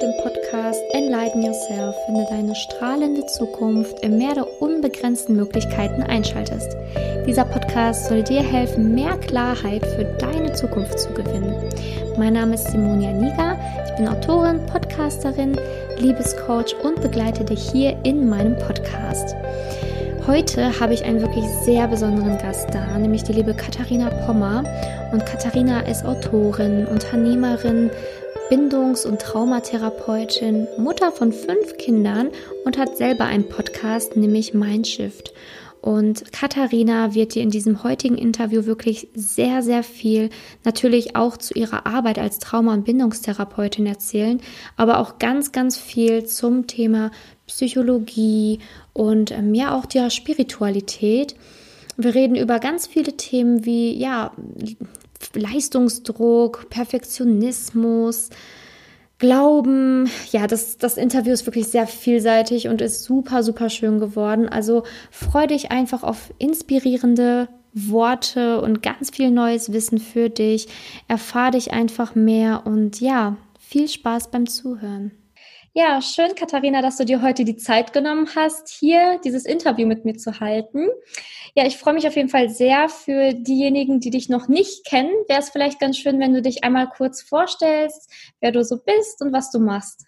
dem Podcast Enlighten Yourself, wenn du deine strahlende Zukunft im Meer der unbegrenzten Möglichkeiten einschaltest. Dieser Podcast soll dir helfen, mehr Klarheit für deine Zukunft zu gewinnen. Mein Name ist Simonia Niga, ich bin Autorin, Podcasterin, Liebescoach und begleite dich hier in meinem Podcast. Heute habe ich einen wirklich sehr besonderen Gast da, nämlich die liebe Katharina Pommer. Und Katharina ist Autorin, Unternehmerin, Bindungs- und Traumatherapeutin, Mutter von fünf Kindern und hat selber einen Podcast, nämlich Mindshift. Und Katharina wird dir in diesem heutigen Interview wirklich sehr, sehr viel natürlich auch zu ihrer Arbeit als Trauma- und Bindungstherapeutin erzählen, aber auch ganz, ganz viel zum Thema Psychologie und ja auch der Spiritualität. Wir reden über ganz viele Themen wie ja Leistungsdruck, Perfektionismus, Glauben. Ja, das, das Interview ist wirklich sehr vielseitig und ist super, super schön geworden. Also freu dich einfach auf inspirierende Worte und ganz viel neues Wissen für dich. Erfahr dich einfach mehr und ja, viel Spaß beim Zuhören. Ja, schön, Katharina, dass du dir heute die Zeit genommen hast, hier dieses Interview mit mir zu halten. Ja, ich freue mich auf jeden Fall sehr für diejenigen, die dich noch nicht kennen. Wäre es vielleicht ganz schön, wenn du dich einmal kurz vorstellst, wer du so bist und was du machst.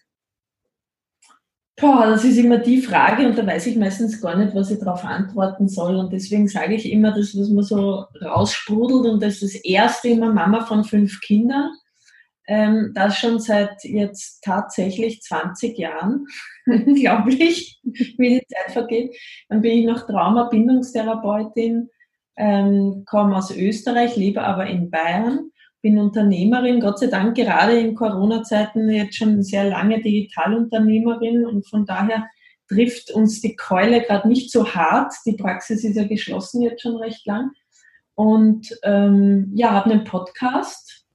Boah, das ist immer die Frage und da weiß ich meistens gar nicht, was ich darauf antworten soll. Und deswegen sage ich immer, das, was man so raussprudelt und das ist das erste immer Mama von fünf Kindern ähm, das schon seit jetzt tatsächlich 20 Jahren. Unglaublich, wie die Zeit vergeht. Dann bin ich noch Trauma-Bindungstherapeutin, ähm, komme aus Österreich, lebe aber in Bayern, bin Unternehmerin, Gott sei Dank gerade in Corona-Zeiten jetzt schon sehr lange Digitalunternehmerin und von daher trifft uns die Keule gerade nicht so hart. Die Praxis ist ja geschlossen jetzt schon recht lang. Und ähm, ja, habe einen Podcast.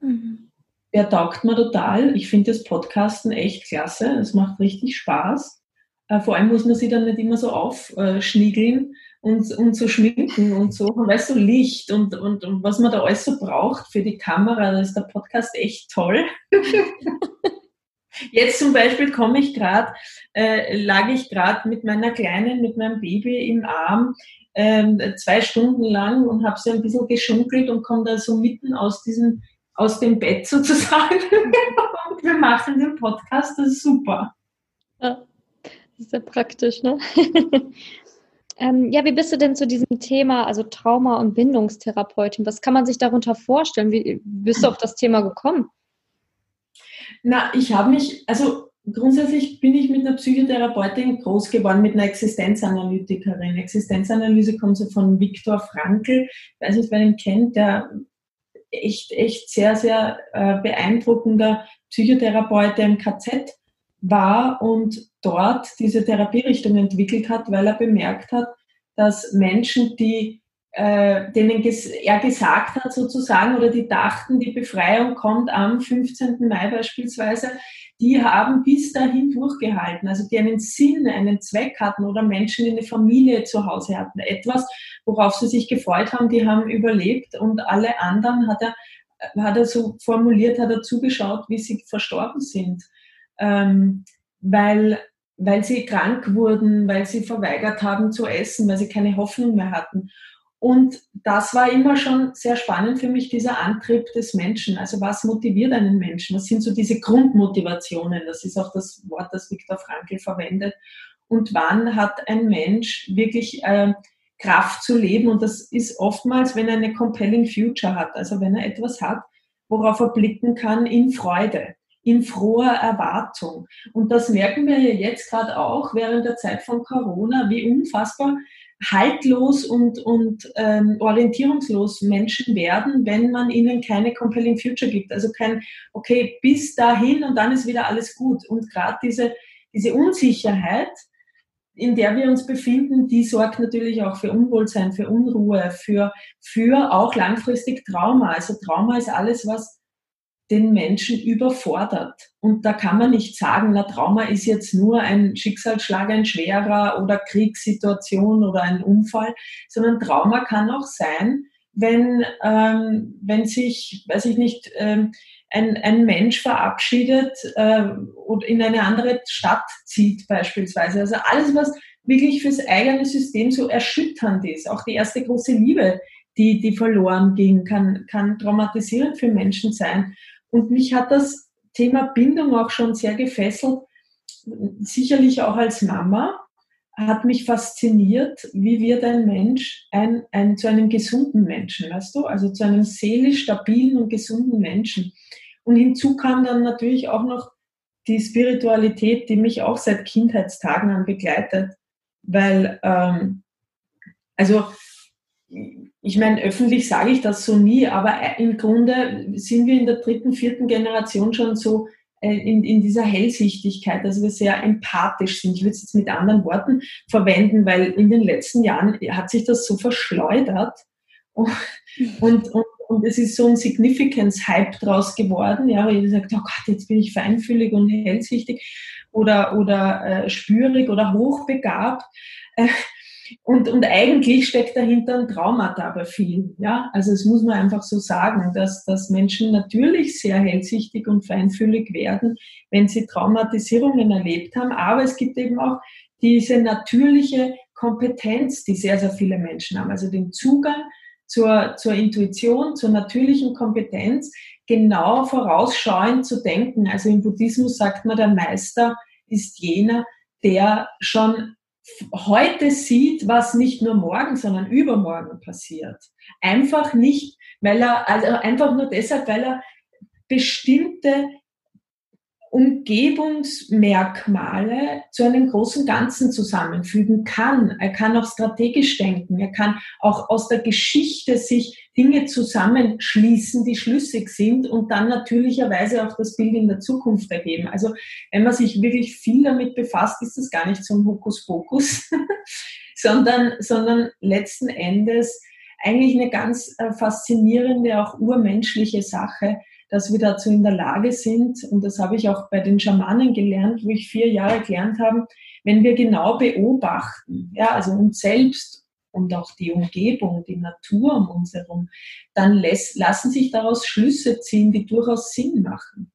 Mhm der taugt mir total. Ich finde das Podcasten echt klasse. Es macht richtig Spaß. Äh, vor allem muss man sich dann nicht immer so aufschniegeln und, und so schminken und so. Man weiß so Licht und, und, und was man da alles so braucht für die Kamera. Da ist der Podcast echt toll. Jetzt zum Beispiel komme ich gerade, äh, lag ich gerade mit meiner Kleinen, mit meinem Baby im Arm ähm, zwei Stunden lang und habe sie ein bisschen geschunkelt und komme da so mitten aus diesem aus dem Bett sozusagen und wir machen den Podcast, das ist super. Ja, das ist sehr praktisch, ne? ähm, ja, wie bist du denn zu diesem Thema, also Trauma- und Bindungstherapeutin? Was kann man sich darunter vorstellen? Wie bist du auf das Thema gekommen? Na, ich habe mich, also grundsätzlich bin ich mit einer Psychotherapeutin groß geworden, mit einer Existenzanalytikerin. Existenzanalyse kommt so von Viktor Frankl, ich weiß nicht, wer ihn kennt, der echt, echt sehr, sehr äh, beeindruckender Psychotherapeut, der im KZ war und dort diese Therapierichtung entwickelt hat, weil er bemerkt hat, dass Menschen, die äh, denen er gesagt hat sozusagen oder die dachten, die Befreiung kommt am 15. Mai beispielsweise, die haben bis dahin durchgehalten, also die einen Sinn, einen Zweck hatten oder Menschen, die eine Familie zu Hause hatten. Etwas, worauf sie sich gefreut haben, die haben überlebt und alle anderen hat er, hat er so formuliert, hat er zugeschaut, wie sie verstorben sind. Ähm, weil, weil sie krank wurden, weil sie verweigert haben zu essen, weil sie keine Hoffnung mehr hatten. Und das war immer schon sehr spannend für mich, dieser Antrieb des Menschen. Also was motiviert einen Menschen? Was sind so diese Grundmotivationen? Das ist auch das Wort, das Viktor Frankl verwendet. Und wann hat ein Mensch wirklich äh, Kraft zu leben? Und das ist oftmals, wenn er eine compelling future hat. Also wenn er etwas hat, worauf er blicken kann in Freude in froher Erwartung. Und das merken wir ja jetzt gerade auch während der Zeit von Corona, wie unfassbar haltlos und, und ähm, orientierungslos Menschen werden, wenn man ihnen keine compelling future gibt. Also kein, okay, bis dahin und dann ist wieder alles gut. Und gerade diese, diese Unsicherheit, in der wir uns befinden, die sorgt natürlich auch für Unwohlsein, für Unruhe, für, für auch langfristig Trauma. Also Trauma ist alles, was den Menschen überfordert. Und da kann man nicht sagen, na, Trauma ist jetzt nur ein Schicksalsschlag, ein schwerer oder Kriegssituation oder ein Unfall, sondern Trauma kann auch sein, wenn, ähm, wenn sich, weiß ich nicht, ähm, ein, ein Mensch verabschiedet äh, und in eine andere Stadt zieht beispielsweise. Also alles, was wirklich fürs eigene System so erschütternd ist. Auch die erste große Liebe, die, die verloren ging, kann, kann traumatisierend für Menschen sein. Und mich hat das Thema Bindung auch schon sehr gefesselt, sicherlich auch als Mama, hat mich fasziniert, wie wird ein Mensch ein, ein, zu einem gesunden Menschen, weißt du, also zu einem seelisch stabilen und gesunden Menschen. Und hinzu kam dann natürlich auch noch die Spiritualität, die mich auch seit Kindheitstagen an begleitet, weil, ähm, also ich meine, öffentlich sage ich das so nie, aber im Grunde sind wir in der dritten, vierten Generation schon so äh, in, in dieser Hellsichtigkeit, dass wir sehr empathisch sind. Ich würde es jetzt mit anderen Worten verwenden, weil in den letzten Jahren hat sich das so verschleudert und, und, und, und es ist so ein Significance-Hype draus geworden, ja, wo jeder sagt, oh Gott, jetzt bin ich feinfühlig und hellsichtig oder, oder äh, spürig oder hochbegabt. Äh, und, und eigentlich steckt dahinter ein Traumata bei vielen. Ja? Also es muss man einfach so sagen, dass, dass Menschen natürlich sehr hellsichtig und feinfühlig werden, wenn sie Traumatisierungen erlebt haben. Aber es gibt eben auch diese natürliche Kompetenz, die sehr, sehr viele Menschen haben. Also den Zugang zur, zur Intuition, zur natürlichen Kompetenz, genau vorausschauend zu denken. Also im Buddhismus sagt man, der Meister ist jener, der schon heute sieht, was nicht nur morgen, sondern übermorgen passiert. Einfach nicht, weil er, also einfach nur deshalb, weil er bestimmte Umgebungsmerkmale zu einem großen Ganzen zusammenfügen kann. Er kann auch strategisch denken. Er kann auch aus der Geschichte sich Dinge zusammenschließen, die schlüssig sind und dann natürlicherweise auch das Bild in der Zukunft ergeben. Also wenn man sich wirklich viel damit befasst, ist das gar nicht so ein Hokuspokus, sondern, sondern letzten Endes eigentlich eine ganz äh, faszinierende, auch urmenschliche Sache, dass wir dazu in der Lage sind, und das habe ich auch bei den Schamanen gelernt, wo ich vier Jahre gelernt habe, wenn wir genau beobachten, ja, also uns selbst und auch die Umgebung, die Natur um uns herum, dann lässt, lassen sich daraus Schlüsse ziehen, die durchaus Sinn machen.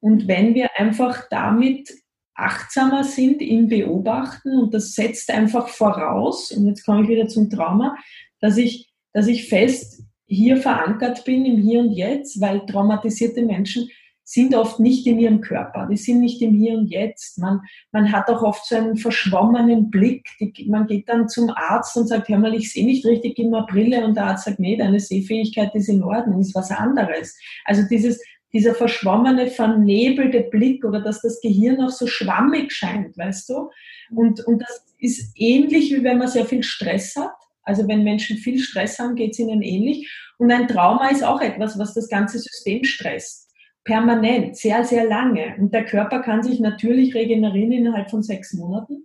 Und wenn wir einfach damit achtsamer sind im Beobachten, und das setzt einfach voraus, und jetzt komme ich wieder zum Trauma, dass ich, dass ich fest hier verankert bin im Hier und Jetzt, weil traumatisierte Menschen sind oft nicht in ihrem Körper, die sind nicht im Hier und Jetzt. Man, man hat auch oft so einen verschwommenen Blick. Die, man geht dann zum Arzt und sagt, hör mal, ich sehe nicht richtig, gib mir Brille. Und der Arzt sagt, nee, deine Sehfähigkeit ist in Ordnung, ist was anderes. Also dieses, dieser verschwommene, vernebelte Blick oder dass das Gehirn auch so schwammig scheint, weißt du? Und, und das ist ähnlich, wie wenn man sehr viel Stress hat also wenn Menschen viel Stress haben, geht es ihnen ähnlich. Und ein Trauma ist auch etwas, was das ganze System stresst. Permanent, sehr, sehr lange. Und der Körper kann sich natürlich regenerieren innerhalb von sechs Monaten.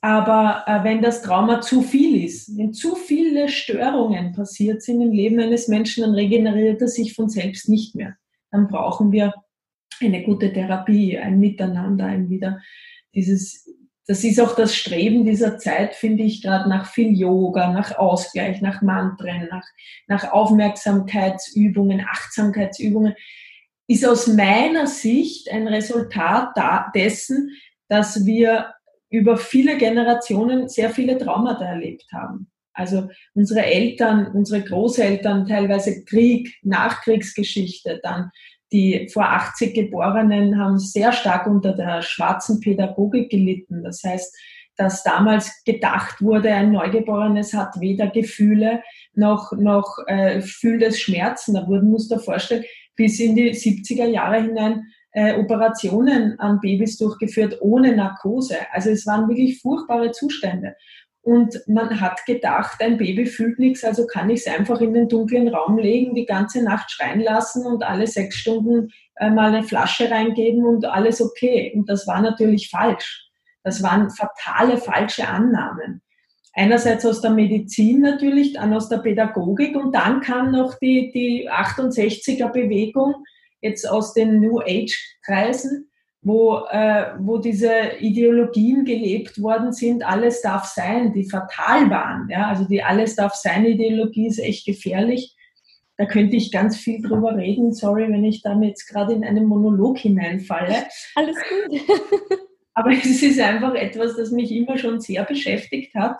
Aber äh, wenn das Trauma zu viel ist, wenn zu viele Störungen passiert sind im Leben eines Menschen, dann regeneriert er sich von selbst nicht mehr. Dann brauchen wir eine gute Therapie, ein Miteinander, ein wieder dieses das ist auch das Streben dieser Zeit, finde ich, gerade nach viel Yoga, nach Ausgleich, nach Mantren, nach, nach Aufmerksamkeitsübungen, Achtsamkeitsübungen, ist aus meiner Sicht ein Resultat dessen, dass wir über viele Generationen sehr viele Traumata erlebt haben. Also unsere Eltern, unsere Großeltern, teilweise Krieg, Nachkriegsgeschichte, dann die vor 80 Geborenen haben sehr stark unter der schwarzen Pädagogik gelitten. Das heißt, dass damals gedacht wurde, ein Neugeborenes hat weder Gefühle noch, noch äh, fühlt es Schmerzen. Da wurden, muss dir vorstellen, bis in die 70er Jahre hinein äh, Operationen an Babys durchgeführt ohne Narkose. Also es waren wirklich furchtbare Zustände. Und man hat gedacht, ein Baby fühlt nichts, also kann ich es einfach in den dunklen Raum legen, die ganze Nacht schreien lassen und alle sechs Stunden äh, mal eine Flasche reingeben und alles okay. Und das war natürlich falsch. Das waren fatale, falsche Annahmen. Einerseits aus der Medizin natürlich, dann aus der Pädagogik und dann kam noch die, die 68er Bewegung, jetzt aus den New Age Kreisen, wo, äh, wo diese Ideologien gelebt worden sind, alles darf sein, die fatal waren. Ja? Also die Alles darf sein Ideologie ist echt gefährlich. Da könnte ich ganz viel drüber reden. Sorry, wenn ich damit jetzt gerade in einen Monolog hineinfalle. Alles gut. Aber es ist einfach etwas, das mich immer schon sehr beschäftigt hat.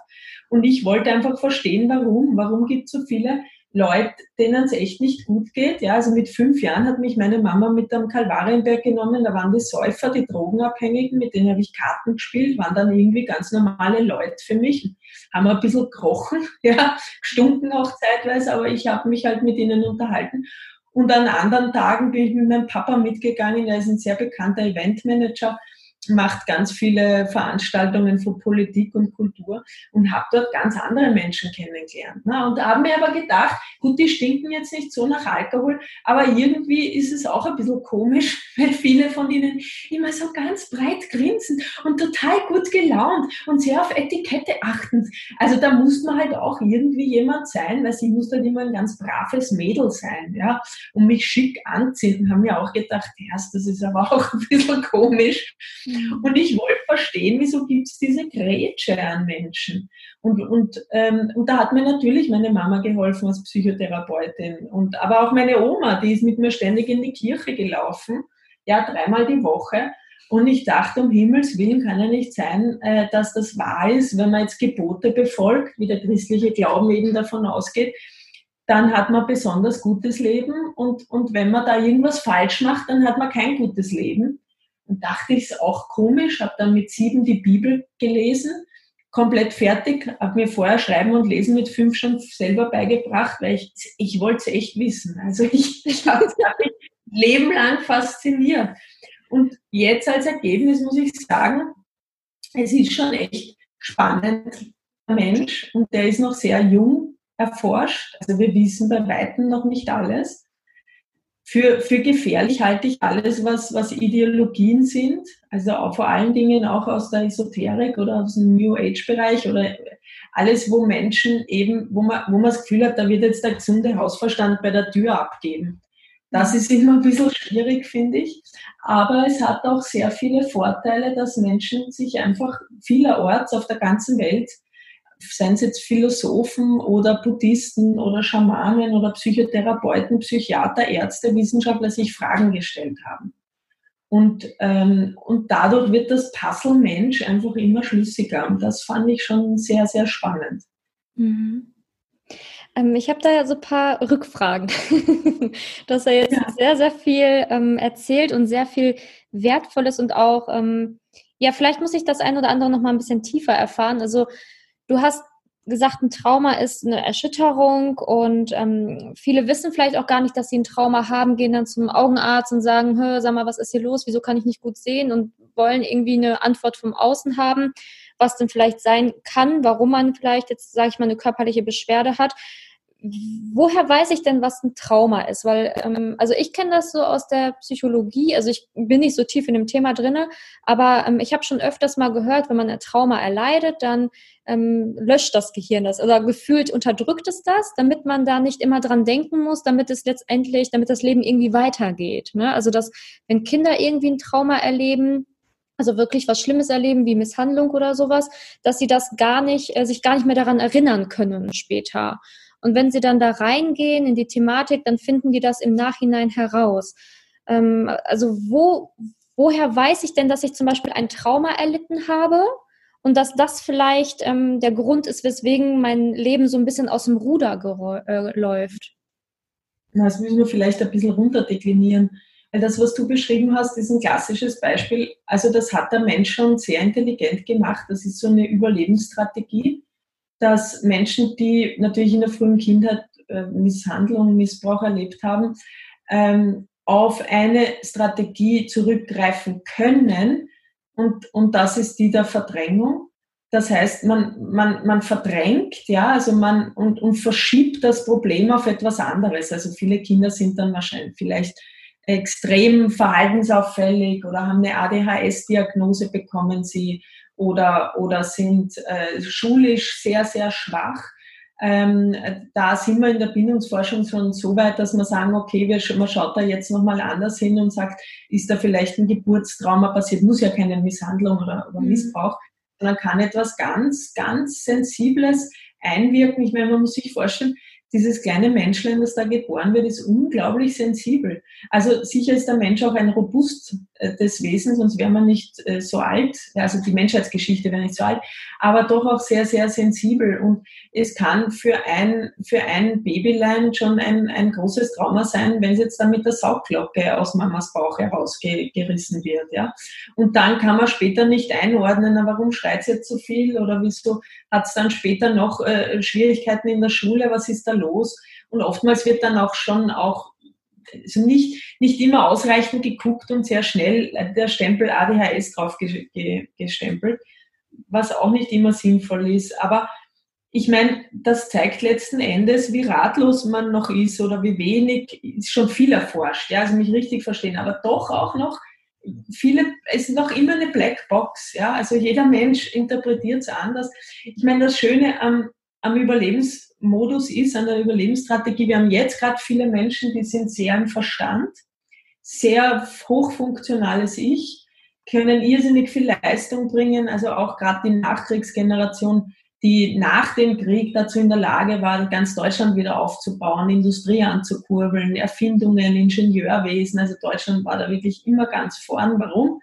Und ich wollte einfach verstehen, warum. Warum gibt es so viele Leute, denen es echt nicht gut geht. Ja, also mit fünf Jahren hat mich meine Mama mit am Kalvarienberg genommen. Da waren die Säufer, die Drogenabhängigen, mit denen habe ich Karten gespielt, waren dann irgendwie ganz normale Leute für mich. Haben ein bisschen gekrochen, ja, gestunken auch zeitweise, aber ich habe mich halt mit ihnen unterhalten. Und an anderen Tagen bin ich mit meinem Papa mitgegangen. Er ist ein sehr bekannter Eventmanager macht ganz viele Veranstaltungen für Politik und Kultur und habe dort ganz andere Menschen kennengelernt. Ne? Und da haben mir aber gedacht, gut, die stinken jetzt nicht so nach Alkohol, aber irgendwie ist es auch ein bisschen komisch, weil viele von ihnen immer so ganz breit grinsen und total gut gelaunt und sehr auf Etikette achten. Also da muss man halt auch irgendwie jemand sein, weil sie muss halt immer ein ganz braves Mädel sein, ja, und mich schick anziehen. Haben mir auch gedacht, erst, das ist aber auch ein bisschen komisch. Mhm. Und ich wollte verstehen, wieso gibt es diese Grätsche an Menschen. Und, und, ähm, und da hat mir natürlich meine Mama geholfen als Psychotherapeutin. Und, aber auch meine Oma, die ist mit mir ständig in die Kirche gelaufen, ja, dreimal die Woche. Und ich dachte, um Himmels Willen kann ja nicht sein, äh, dass das wahr ist, wenn man jetzt Gebote befolgt, wie der christliche Glauben eben davon ausgeht, dann hat man besonders gutes Leben und, und wenn man da irgendwas falsch macht, dann hat man kein gutes Leben. Und dachte ich, ist auch komisch, habe dann mit sieben die Bibel gelesen, komplett fertig, habe mir vorher Schreiben und Lesen mit fünf schon selber beigebracht, weil ich, ich wollte es echt wissen. Also ich, ich habe mich Leben lang fasziniert. Und jetzt als Ergebnis muss ich sagen, es ist schon echt spannend, der Mensch, und der ist noch sehr jung erforscht. Also wir wissen bei Weitem noch nicht alles. Für, für gefährlich halte ich alles, was, was Ideologien sind, also auch vor allen Dingen auch aus der Esoterik oder aus dem New Age-Bereich oder alles, wo Menschen eben, wo man, wo man das Gefühl hat, da wird jetzt der gesunde Hausverstand bei der Tür abgeben. Das ist immer ein bisschen schwierig, finde ich. Aber es hat auch sehr viele Vorteile, dass Menschen sich einfach vielerorts auf der ganzen Welt seien es jetzt Philosophen oder Buddhisten oder Schamanen oder Psychotherapeuten, Psychiater, Ärzte, Wissenschaftler sich Fragen gestellt haben. Und, ähm, und dadurch wird das Puzzle Mensch einfach immer schlüssiger. Und das fand ich schon sehr, sehr spannend. Mhm. Ähm, ich habe da ja so ein paar Rückfragen. du hast ja jetzt ja. sehr, sehr viel ähm, erzählt und sehr viel Wertvolles und auch, ähm, ja, vielleicht muss ich das ein oder andere noch mal ein bisschen tiefer erfahren. Also Du hast gesagt, ein Trauma ist eine Erschütterung und ähm, viele wissen vielleicht auch gar nicht, dass sie ein Trauma haben, gehen dann zum Augenarzt und sagen, hör, sag mal, was ist hier los? Wieso kann ich nicht gut sehen? Und wollen irgendwie eine Antwort vom Außen haben, was denn vielleicht sein kann, warum man vielleicht jetzt, sage ich mal, eine körperliche Beschwerde hat woher weiß ich denn, was ein Trauma ist? Weil, ähm, also ich kenne das so aus der Psychologie, also ich bin nicht so tief in dem Thema drinne, aber ähm, ich habe schon öfters mal gehört, wenn man ein Trauma erleidet, dann ähm, löscht das Gehirn das. Also gefühlt unterdrückt es das, damit man da nicht immer dran denken muss, damit es letztendlich, damit das Leben irgendwie weitergeht. Ne? Also dass, wenn Kinder irgendwie ein Trauma erleben, also wirklich was Schlimmes erleben wie Misshandlung oder sowas, dass sie das gar nicht, äh, sich gar nicht mehr daran erinnern können später. Und wenn sie dann da reingehen in die Thematik, dann finden die das im Nachhinein heraus. Ähm, also wo, woher weiß ich denn, dass ich zum Beispiel ein Trauma erlitten habe und dass das vielleicht ähm, der Grund ist, weswegen mein Leben so ein bisschen aus dem Ruder äh, läuft? Das müssen wir vielleicht ein bisschen runterdeklinieren. Weil das, was du beschrieben hast, ist ein klassisches Beispiel. Also das hat der Mensch schon sehr intelligent gemacht. Das ist so eine Überlebensstrategie dass Menschen, die natürlich in der frühen Kindheit äh, Misshandlung, Missbrauch erlebt haben, ähm, auf eine Strategie zurückgreifen können. Und, und das ist die der Verdrängung. Das heißt, man, man, man verdrängt, ja, also man und, und verschiebt das Problem auf etwas anderes. Also viele Kinder sind dann wahrscheinlich vielleicht extrem verhaltensauffällig oder haben eine ADHS-Diagnose bekommen sie oder, oder sind äh, schulisch sehr, sehr schwach. Ähm, da sind wir in der Bindungsforschung schon so weit, dass wir sagen, okay, wir, man schaut da jetzt nochmal anders hin und sagt, ist da vielleicht ein Geburtstrauma passiert? Muss ja keine Misshandlung oder, oder mhm. Missbrauch, sondern kann etwas ganz, ganz Sensibles einwirken. Ich meine, man muss sich vorstellen, dieses kleine Menschlein, das da geboren wird, ist unglaublich sensibel. Also sicher ist der Mensch auch ein robustes äh, Wesen, sonst wäre man nicht äh, so alt. Also die Menschheitsgeschichte wäre nicht so alt, aber doch auch sehr, sehr sensibel. Und es kann für ein, für ein Babylein schon ein, ein großes Trauma sein, wenn es jetzt dann mit der Saugglocke aus Mamas Bauch herausgerissen wird. Ja? Und dann kann man später nicht einordnen, warum schreit es jetzt so viel oder wieso hat es dann später noch äh, Schwierigkeiten in der Schule, was ist da los? Und oftmals wird dann auch schon auch also nicht, nicht immer ausreichend geguckt und sehr schnell der Stempel ADHS drauf gestempelt, was auch nicht immer sinnvoll ist. Aber ich meine, das zeigt letzten Endes, wie ratlos man noch ist oder wie wenig, ist schon viel erforscht, ja, also mich richtig verstehen, aber doch auch noch viele, es ist noch immer eine Blackbox, ja, also jeder Mensch interpretiert es anders. Ich meine, das Schöne am, am Überlebensmodus ist, an der Überlebensstrategie, wir haben jetzt gerade viele Menschen, die sind sehr im Verstand, sehr hochfunktionales Ich, können irrsinnig viel Leistung bringen, also auch gerade die Nachkriegsgeneration, die nach dem Krieg dazu in der Lage war, ganz Deutschland wieder aufzubauen, Industrie anzukurbeln, Erfindungen, Ingenieurwesen. Also Deutschland war da wirklich immer ganz vorn. Warum?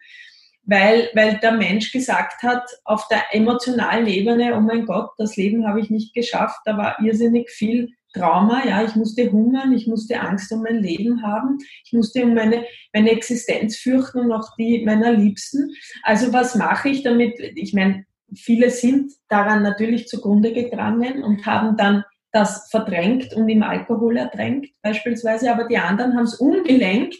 Weil, weil der Mensch gesagt hat, auf der emotionalen Ebene, oh mein Gott, das Leben habe ich nicht geschafft, da war irrsinnig viel Trauma, ja, ich musste hungern, ich musste Angst um mein Leben haben, ich musste um meine, meine Existenz fürchten und auch die meiner Liebsten. Also was mache ich damit? Ich meine, viele sind daran natürlich zugrunde gegangen und haben dann das verdrängt und im Alkohol ertränkt beispielsweise, aber die anderen haben es umgelenkt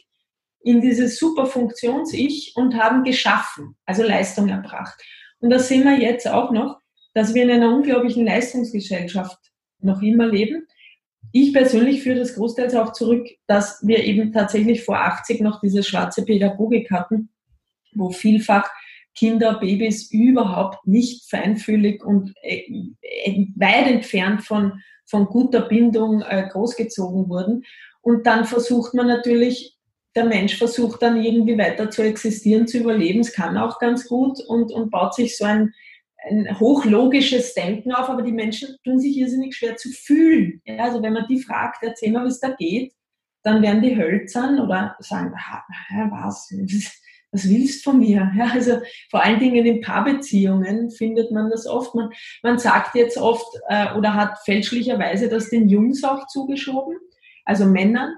in dieses super Funktions-Ich und haben geschaffen, also Leistung erbracht. Und das sehen wir jetzt auch noch, dass wir in einer unglaublichen Leistungsgesellschaft noch immer leben. Ich persönlich führe das großteils auch zurück, dass wir eben tatsächlich vor 80 noch diese schwarze Pädagogik hatten, wo vielfach Kinder, Babys überhaupt nicht feinfühlig und äh, äh, weit entfernt von, von guter Bindung äh, großgezogen wurden. Und dann versucht man natürlich der Mensch versucht dann irgendwie weiter zu existieren, zu überleben. Es kann auch ganz gut und, und baut sich so ein, ein hochlogisches Denken auf, aber die Menschen tun sich irrsinnig schwer zu fühlen. Ja, also wenn man die fragt, erzähl mal, wie es da geht, dann werden die hölzern oder sagen, was, was willst du von mir? Ja, also vor allen Dingen in Paarbeziehungen findet man das oft. Man, man sagt jetzt oft äh, oder hat fälschlicherweise das den Jungs auch zugeschoben, also Männern.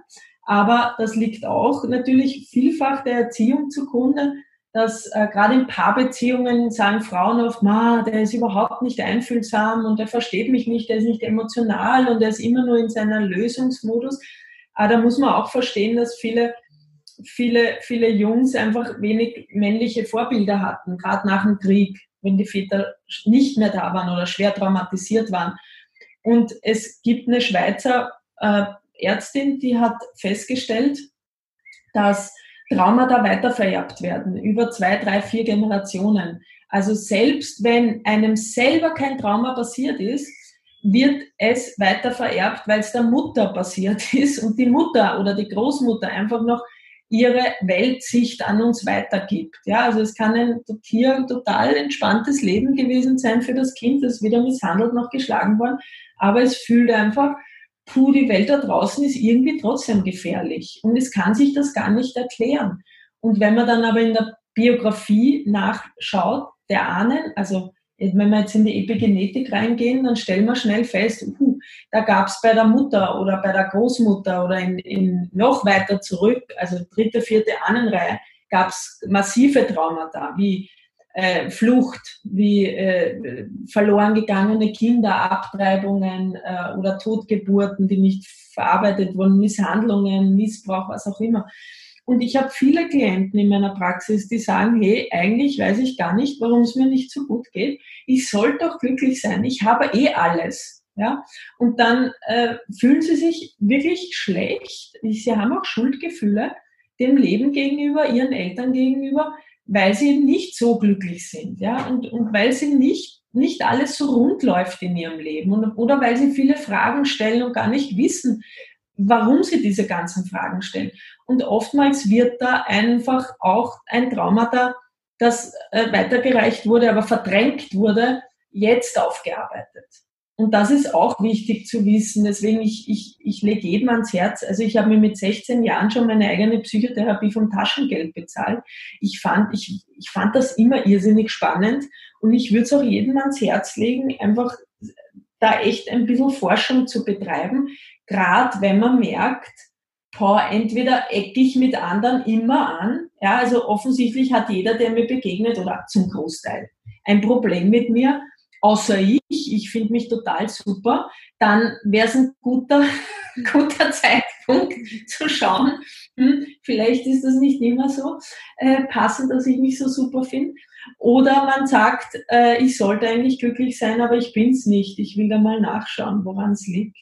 Aber das liegt auch natürlich vielfach der Erziehung zugrunde, dass äh, gerade in Paarbeziehungen sagen Frauen oft, Ma, der ist überhaupt nicht einfühlsam und der versteht mich nicht, der ist nicht emotional und der ist immer nur in seiner Lösungsmodus. Aber da muss man auch verstehen, dass viele, viele, viele Jungs einfach wenig männliche Vorbilder hatten, gerade nach dem Krieg, wenn die Väter nicht mehr da waren oder schwer traumatisiert waren. Und es gibt eine Schweizer äh, Ärztin, die hat festgestellt, dass Traumata weitervererbt werden über zwei, drei, vier Generationen. Also selbst wenn einem selber kein Trauma passiert ist, wird es weiter vererbt, weil es der Mutter passiert ist und die Mutter oder die Großmutter einfach noch ihre Weltsicht an uns weitergibt. Ja, also es kann ein hier ein total entspanntes Leben gewesen sein für das Kind, das weder misshandelt noch geschlagen worden, aber es fühlt einfach, puh, die Welt da draußen ist irgendwie trotzdem gefährlich und es kann sich das gar nicht erklären. Und wenn man dann aber in der Biografie nachschaut, der Ahnen, also wenn wir jetzt in die Epigenetik reingehen, dann stellen wir schnell fest, uh, da gab es bei der Mutter oder bei der Großmutter oder in, in noch weiter zurück, also dritte, vierte Ahnenreihe, gab es massive Traumata, wie äh, Flucht, wie äh, verloren gegangene Kinder, Abtreibungen äh, oder Totgeburten, die nicht verarbeitet wurden, Misshandlungen, Missbrauch, was auch immer. Und ich habe viele Klienten in meiner Praxis, die sagen, hey, eigentlich weiß ich gar nicht, warum es mir nicht so gut geht. Ich sollte doch glücklich sein. Ich habe eh alles. Ja? Und dann äh, fühlen sie sich wirklich schlecht. Sie haben auch Schuldgefühle dem Leben gegenüber, ihren Eltern gegenüber, weil sie nicht so glücklich sind, ja, und, und weil sie nicht nicht alles so rund läuft in ihrem Leben und, oder weil sie viele Fragen stellen und gar nicht wissen, warum sie diese ganzen Fragen stellen. Und oftmals wird da einfach auch ein Traumata, das äh, weitergereicht wurde, aber verdrängt wurde, jetzt aufgearbeitet. Und das ist auch wichtig zu wissen. Deswegen, ich, ich, ich lege jedem ans Herz. Also ich habe mir mit 16 Jahren schon meine eigene Psychotherapie vom Taschengeld bezahlt. Ich fand, ich, ich fand das immer irrsinnig spannend. Und ich würde es auch jedem ans Herz legen, einfach da echt ein bisschen Forschung zu betreiben. Gerade wenn man merkt, boah, entweder ecke ich mit anderen immer an. Ja, also offensichtlich hat jeder, der mir begegnet, oder zum Großteil, ein Problem mit mir außer ich, ich finde mich total super, dann wäre es ein guter, guter Zeitpunkt zu schauen, hm, vielleicht ist das nicht immer so äh, passend, dass ich mich so super finde. Oder man sagt, äh, ich sollte eigentlich glücklich sein, aber ich bin es nicht. Ich will da mal nachschauen, woran es liegt.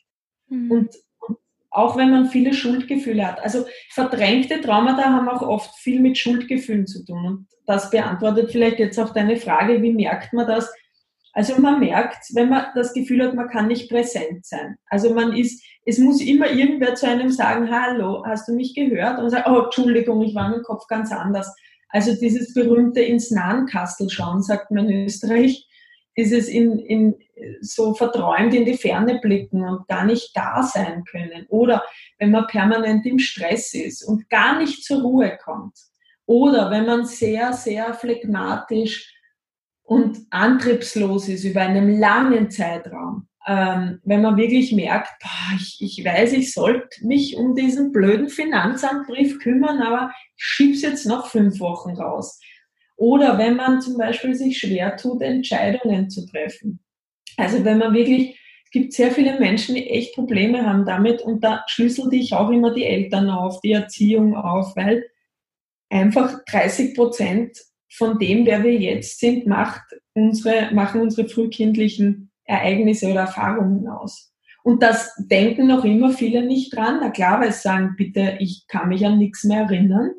Mhm. Und, und auch wenn man viele Schuldgefühle hat. Also verdrängte Traumata haben auch oft viel mit Schuldgefühlen zu tun. Und das beantwortet vielleicht jetzt auch deine Frage, wie merkt man das? Also man merkt, wenn man das Gefühl hat, man kann nicht präsent sein. Also man ist, es muss immer irgendwer zu einem sagen, hallo, hast du mich gehört? Und sagt, oh, Entschuldigung, ich war im Kopf ganz anders. Also dieses berühmte ins Nahenkastel schauen, sagt man in Österreich, dieses in, in, so verträumt in die Ferne blicken und gar nicht da sein können. Oder wenn man permanent im Stress ist und gar nicht zur Ruhe kommt. Oder wenn man sehr, sehr phlegmatisch und antriebslos ist über einen langen Zeitraum, ähm, wenn man wirklich merkt, boah, ich, ich weiß, ich sollte mich um diesen blöden Finanzamtbrief kümmern, aber ich schieb's jetzt noch fünf Wochen raus. Oder wenn man zum Beispiel sich schwer tut, Entscheidungen zu treffen. Also wenn man wirklich, es gibt sehr viele Menschen, die echt Probleme haben damit und da schlüsselte ich auch immer die Eltern auf, die Erziehung auf, weil einfach 30 Prozent von dem, wer wir jetzt sind, macht unsere, machen unsere frühkindlichen Ereignisse oder Erfahrungen aus. Und das denken noch immer viele nicht dran. Na klar, weil sie sagen, bitte, ich kann mich an nichts mehr erinnern.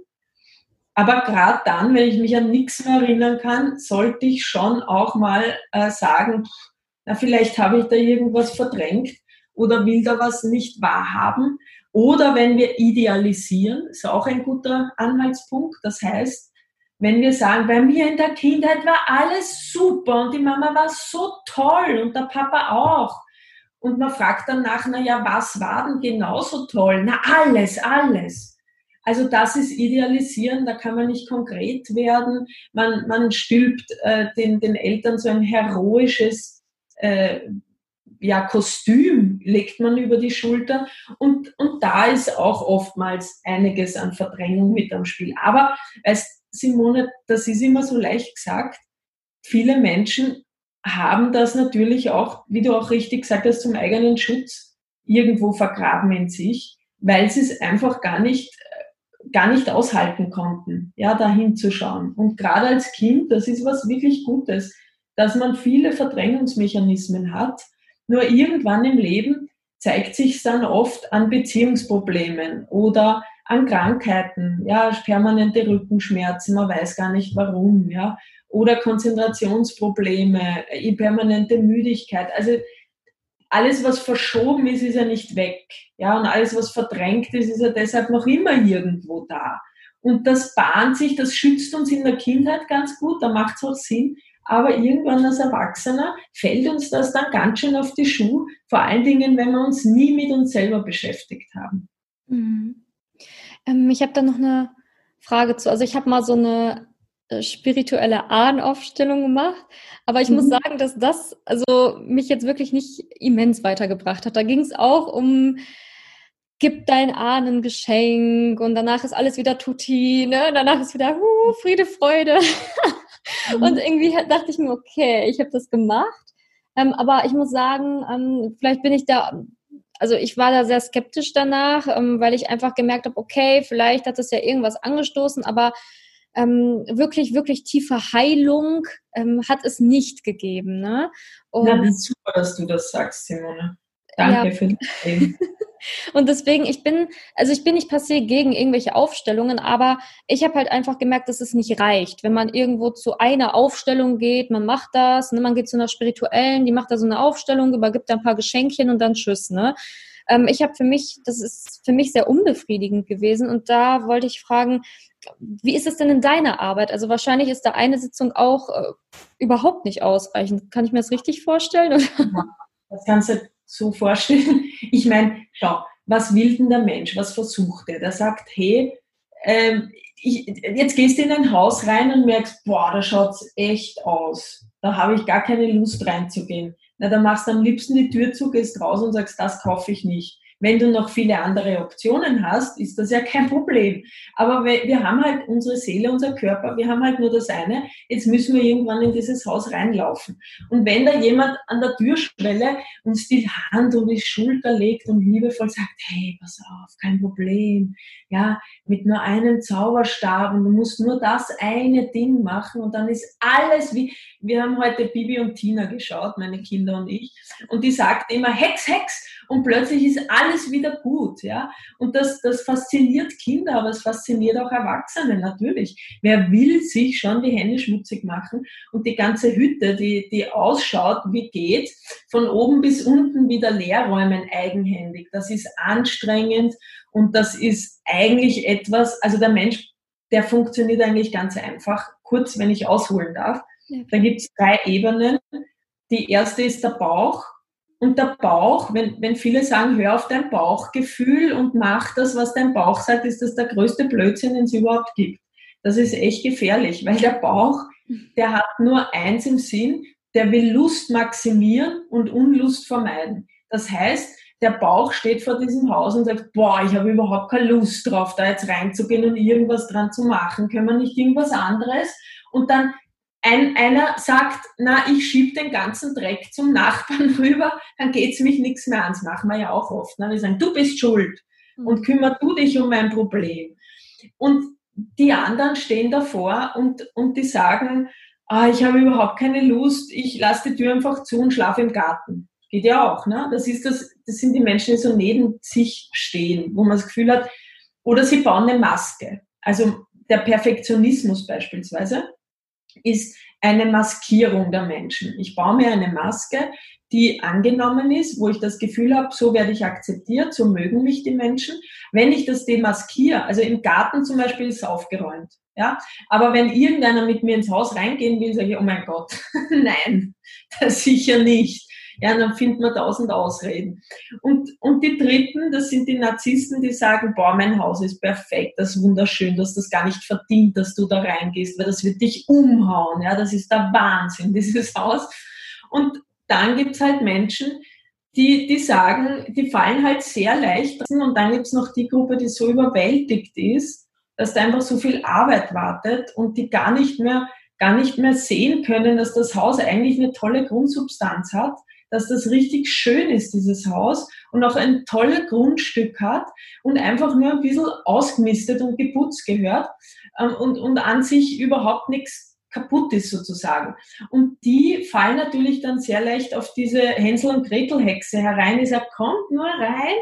Aber gerade dann, wenn ich mich an nichts mehr erinnern kann, sollte ich schon auch mal äh, sagen, na, vielleicht habe ich da irgendwas verdrängt oder will da was nicht wahrhaben. Oder wenn wir idealisieren, ist auch ein guter Anhaltspunkt. Das heißt, wenn wir sagen, bei mir in der Kindheit war alles super und die Mama war so toll und der Papa auch. Und man fragt dann nach, na ja, was war denn genauso toll? Na, alles, alles. Also das ist Idealisieren, da kann man nicht konkret werden. Man, man stülpt äh, den, den Eltern so ein heroisches äh, ja, Kostüm, legt man über die Schulter. Und, und da ist auch oftmals einiges an Verdrängung mit am Spiel. Aber weißt, Simone, das ist immer so leicht gesagt. Viele Menschen haben das natürlich auch, wie du auch richtig gesagt hast, zum eigenen Schutz irgendwo vergraben in sich, weil sie es einfach gar nicht, gar nicht aushalten konnten, ja, da hinzuschauen. Und gerade als Kind, das ist was wirklich Gutes, dass man viele Verdrängungsmechanismen hat. Nur irgendwann im Leben zeigt sich dann oft an Beziehungsproblemen oder an Krankheiten, ja, permanente Rückenschmerzen, man weiß gar nicht warum, ja, oder Konzentrationsprobleme, permanente Müdigkeit. Also alles, was verschoben ist, ist ja nicht weg, ja, und alles, was verdrängt ist, ist ja deshalb noch immer irgendwo da. Und das bahnt sich, das schützt uns in der Kindheit ganz gut, da macht es auch Sinn. Aber irgendwann als Erwachsener fällt uns das dann ganz schön auf die Schuhe, vor allen Dingen, wenn wir uns nie mit uns selber beschäftigt haben. Mhm. Ähm, ich habe da noch eine Frage zu. Also ich habe mal so eine äh, spirituelle Ahnenaufstellung gemacht, aber ich mhm. muss sagen, dass das also mich jetzt wirklich nicht immens weitergebracht hat. Da ging es auch um gib dein Ahnen Geschenk und danach ist alles wieder tutti, ne? Danach ist wieder uh, Friede, Freude. mhm. Und irgendwie dachte ich mir, okay, ich habe das gemacht. Ähm, aber ich muss sagen, ähm, vielleicht bin ich da also ich war da sehr skeptisch danach, ähm, weil ich einfach gemerkt habe, okay, vielleicht hat es ja irgendwas angestoßen, aber ähm, wirklich, wirklich tiefe Heilung ähm, hat es nicht gegeben. Ne? Und, Na, wie super, dass du das sagst, Simone. Danke ja. für das Und deswegen, ich bin, also ich bin nicht passiert gegen irgendwelche Aufstellungen, aber ich habe halt einfach gemerkt, dass es nicht reicht. Wenn man irgendwo zu einer Aufstellung geht, man macht das, ne, man geht zu einer spirituellen, die macht da so eine Aufstellung, übergibt da ein paar Geschenkchen und dann tschüss, ne? Ähm, ich habe für mich, das ist für mich sehr unbefriedigend gewesen und da wollte ich fragen, wie ist es denn in deiner Arbeit? Also wahrscheinlich ist da eine Sitzung auch äh, überhaupt nicht ausreichend. Kann ich mir das richtig vorstellen? Ja, das kannst du so vorstellen. Ich meine, schau, was will denn der Mensch? Was versucht er? Der sagt, hey, ähm, ich, jetzt gehst du in ein Haus rein und merkst, boah, da schaut's echt aus. Da habe ich gar keine Lust reinzugehen. Na, dann machst du am liebsten die Tür zu, gehst raus und sagst, das kaufe ich nicht. Wenn du noch viele andere Optionen hast, ist das ja kein Problem. Aber wir haben halt unsere Seele, unser Körper, wir haben halt nur das eine. Jetzt müssen wir irgendwann in dieses Haus reinlaufen. Und wenn da jemand an der Türschwelle uns die Hand um die Schulter legt und liebevoll sagt, hey, pass auf, kein Problem. Ja, mit nur einem Zauberstab und du musst nur das eine Ding machen und dann ist alles wie, wir haben heute Bibi und Tina geschaut, meine Kinder und ich, und die sagt immer Hex, Hex und plötzlich ist alles wieder gut, ja. Und das, das fasziniert Kinder, aber es fasziniert auch Erwachsene natürlich. Wer will sich schon die Hände schmutzig machen und die ganze Hütte, die, die ausschaut, wie geht, von oben bis unten wieder leer räumen eigenhändig. Das ist anstrengend und das ist eigentlich etwas, also der Mensch, der funktioniert eigentlich ganz einfach. Kurz, wenn ich ausholen darf. Ja. Da gibt es drei Ebenen. Die erste ist der Bauch. Und der Bauch, wenn, wenn viele sagen, hör auf dein Bauchgefühl und mach das, was dein Bauch sagt, ist das der größte Blödsinn, den es überhaupt gibt. Das ist echt gefährlich, weil der Bauch, der hat nur eins im Sinn, der will Lust maximieren und Unlust vermeiden. Das heißt, der Bauch steht vor diesem Haus und sagt, boah, ich habe überhaupt keine Lust drauf, da jetzt reinzugehen und irgendwas dran zu machen. Können wir nicht irgendwas anderes? Und dann ein, einer sagt, na, ich schieb den ganzen Dreck zum Nachbarn rüber, dann geht's mich nichts mehr an. Das machen wir ja auch oft. Ne? Wir sagen, du bist schuld mhm. und kümmer du dich um mein Problem. Und die anderen stehen davor und, und die sagen, ah, ich habe überhaupt keine Lust, ich lasse die Tür einfach zu und schlafe im Garten. Geht ja auch, ne? Das ist das, das sind die Menschen, die so neben sich stehen, wo man das Gefühl hat, oder sie bauen eine Maske. Also der Perfektionismus beispielsweise ist eine Maskierung der Menschen. Ich baue mir eine Maske, die angenommen ist, wo ich das Gefühl habe, so werde ich akzeptiert, so mögen mich die Menschen. Wenn ich das demaskiere, also im Garten zum Beispiel ist es aufgeräumt, ja, aber wenn irgendeiner mit mir ins Haus reingehen will, sage ich, oh mein Gott, nein, das sicher nicht ja, dann findet man tausend Ausreden. Und, und die Dritten, das sind die Narzissten, die sagen, boah, mein Haus ist perfekt, das ist wunderschön, dass das gar nicht verdient, dass du da reingehst, weil das wird dich umhauen, ja, das ist der Wahnsinn, dieses Haus. Und dann gibt's halt Menschen, die, die sagen, die fallen halt sehr leicht und dann gibt's noch die Gruppe, die so überwältigt ist, dass da einfach so viel Arbeit wartet und die gar nicht mehr gar nicht mehr sehen können, dass das Haus eigentlich eine tolle Grundsubstanz hat dass das richtig schön ist, dieses Haus und auch ein tolles Grundstück hat und einfach nur ein bisschen ausgemistet und geputzt gehört ähm, und, und an sich überhaupt nichts kaputt ist sozusagen. Und die fallen natürlich dann sehr leicht auf diese Hänsel- und Gretel-Hexe herein, die sagt, kommt nur rein,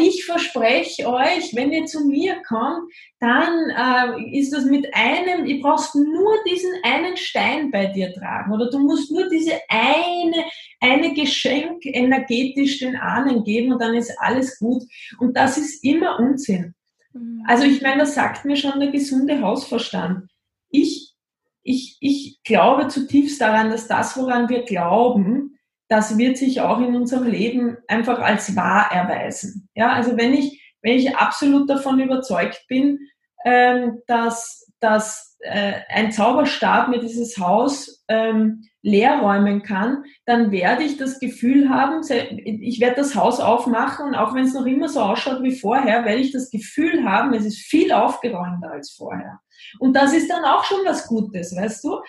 ich verspreche euch, wenn ihr zu mir kommt, dann äh, ist das mit einem, ihr brauchst nur diesen einen Stein bei dir tragen oder du musst nur diese eine, eine Geschenk energetisch den Ahnen geben und dann ist alles gut. Und das ist immer Unsinn. Mhm. Also ich meine, das sagt mir schon der gesunde Hausverstand. Ich, ich, ich glaube zutiefst daran, dass das, woran wir glauben, das wird sich auch in unserem Leben einfach als wahr erweisen. Ja, also wenn ich, wenn ich absolut davon überzeugt bin, ähm, dass, dass äh, ein Zauberstab mir dieses Haus ähm, leer räumen kann, dann werde ich das Gefühl haben, ich werde das Haus aufmachen und auch wenn es noch immer so ausschaut wie vorher, werde ich das Gefühl haben, es ist viel aufgeräumter als vorher. Und das ist dann auch schon was Gutes, weißt du?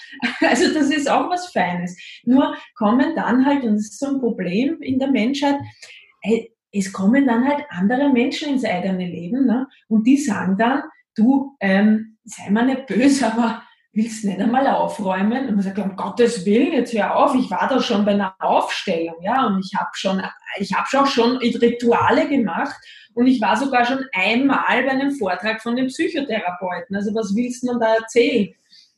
Also das ist auch was Feines. Nur kommen dann halt, und das ist so ein Problem in der Menschheit, es kommen dann halt andere Menschen ins eigene Leben ne? und die sagen dann, du, ähm, sei mal nicht böse, aber willst nicht einmal aufräumen? Und man sagt, um Gottes Willen, jetzt hör auf, ich war da schon bei einer Aufstellung, ja, und ich habe schon, ich habe auch schon Rituale gemacht und ich war sogar schon einmal bei einem Vortrag von dem Psychotherapeuten. Also was willst du denn da erzählen?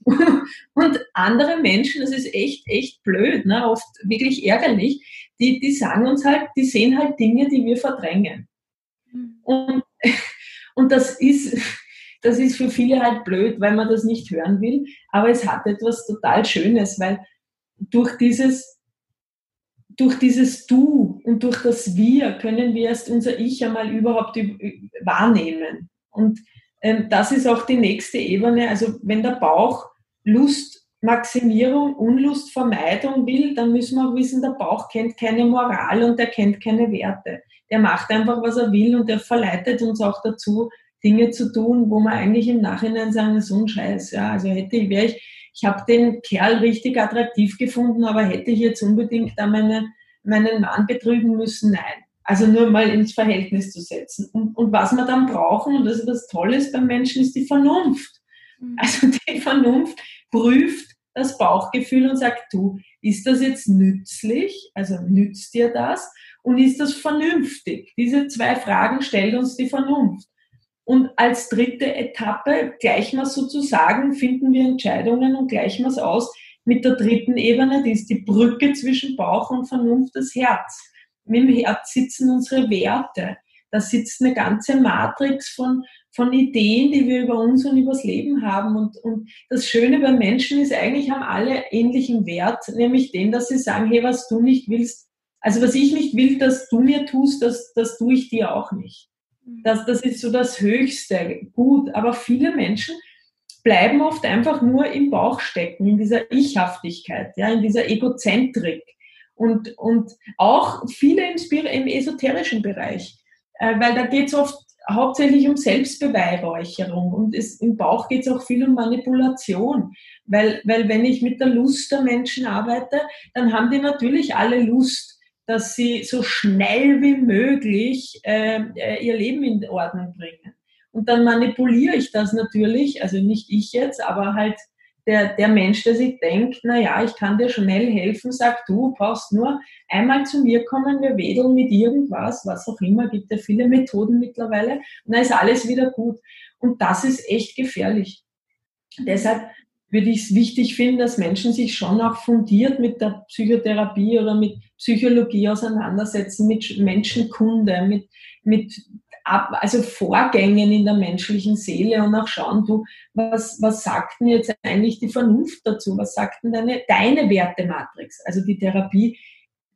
Und andere Menschen, das ist echt, echt blöd, ne? oft wirklich ärgerlich, die, die sagen uns halt, die sehen halt Dinge, die wir verdrängen. Mhm. Und, und das ist, das ist für viele halt blöd, weil man das nicht hören will. Aber es hat etwas total Schönes, weil durch dieses, durch dieses Du und durch das Wir können wir erst unser Ich einmal überhaupt wahrnehmen. Und ähm, das ist auch die nächste Ebene. Also wenn der Bauch Lustmaximierung, Unlustvermeidung will, dann müssen wir auch wissen, der Bauch kennt keine Moral und er kennt keine Werte. Der macht einfach, was er will und er verleitet uns auch dazu, Dinge zu tun, wo man eigentlich im Nachhinein sagen, so ein Scheiß. Ja, also hätte ich, wäre ich, ich habe den Kerl richtig attraktiv gefunden, aber hätte ich jetzt unbedingt da meine, meinen Mann betrügen müssen? Nein. Also nur mal ins Verhältnis zu setzen. Und, und was wir dann brauchen, und das ist was Tolles beim Menschen, ist die Vernunft. Mhm. Also die Vernunft prüft das Bauchgefühl und sagt, du, ist das jetzt nützlich? Also nützt dir das? Und ist das vernünftig? Diese zwei Fragen stellt uns die Vernunft. Und als dritte Etappe gleichen wir sozusagen, finden wir Entscheidungen und gleichen wir es aus mit der dritten Ebene, die ist die Brücke zwischen Bauch und Vernunft, das Herz. Mit dem Herz sitzen unsere Werte. Da sitzt eine ganze Matrix von, von Ideen, die wir über uns und übers Leben haben. Und, und das Schöne bei Menschen ist eigentlich, haben alle ähnlichen Wert, nämlich den, dass sie sagen, hey, was du nicht willst, also was ich nicht will, dass du mir tust, das, das tue ich dir auch nicht. Mhm. Das, das ist so das Höchste. Gut, aber viele Menschen bleiben oft einfach nur im Bauch stecken, in dieser Ichhaftigkeit, ja, in dieser Egozentrik. Und, und auch viele im, im esoterischen Bereich, äh, weil da geht es oft hauptsächlich um Selbstbeweihräucherung und es, im Bauch geht es auch viel um Manipulation, weil, weil wenn ich mit der Lust der Menschen arbeite, dann haben die natürlich alle Lust, dass sie so schnell wie möglich äh, äh, ihr Leben in Ordnung bringen. Und dann manipuliere ich das natürlich, also nicht ich jetzt, aber halt der, der Mensch, der sich denkt, na ja, ich kann dir schnell helfen, sagt du, brauchst nur einmal zu mir kommen, wir wedeln mit irgendwas, was auch immer, gibt ja viele Methoden mittlerweile, und dann ist alles wieder gut. Und das ist echt gefährlich. Deshalb würde ich es wichtig finden, dass Menschen sich schon auch fundiert mit der Psychotherapie oder mit Psychologie auseinandersetzen, mit Menschenkunde, mit, mit ab, also Vorgängen in der menschlichen Seele und auch schauen, du, was, was sagt denn jetzt eigentlich die Vernunft dazu? Was sagt denn deine, deine Wertematrix? Also die Therapie,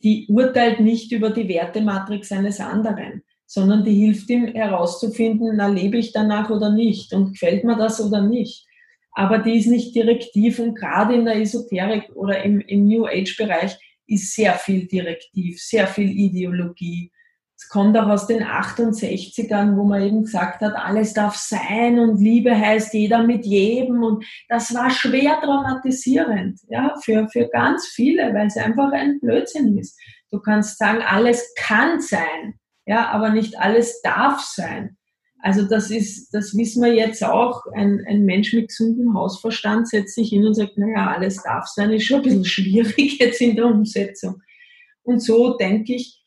die urteilt nicht über die Wertematrix eines anderen, sondern die hilft ihm herauszufinden, na, lebe ich danach oder nicht und gefällt mir das oder nicht. Aber die ist nicht direktiv und gerade in der Esoterik oder im, im New Age-Bereich ist sehr viel direktiv, sehr viel Ideologie es kommt auch aus den 68ern, wo man eben gesagt hat, alles darf sein und Liebe heißt jeder mit jedem. Und das war schwer traumatisierend, ja, für, für ganz viele, weil es einfach ein Blödsinn ist. Du kannst sagen, alles kann sein, ja, aber nicht alles darf sein. Also das ist, das wissen wir jetzt auch. Ein, ein Mensch mit gesundem Hausverstand setzt sich hin und sagt, naja, alles darf sein, ist schon ein bisschen schwierig jetzt in der Umsetzung. Und so denke ich,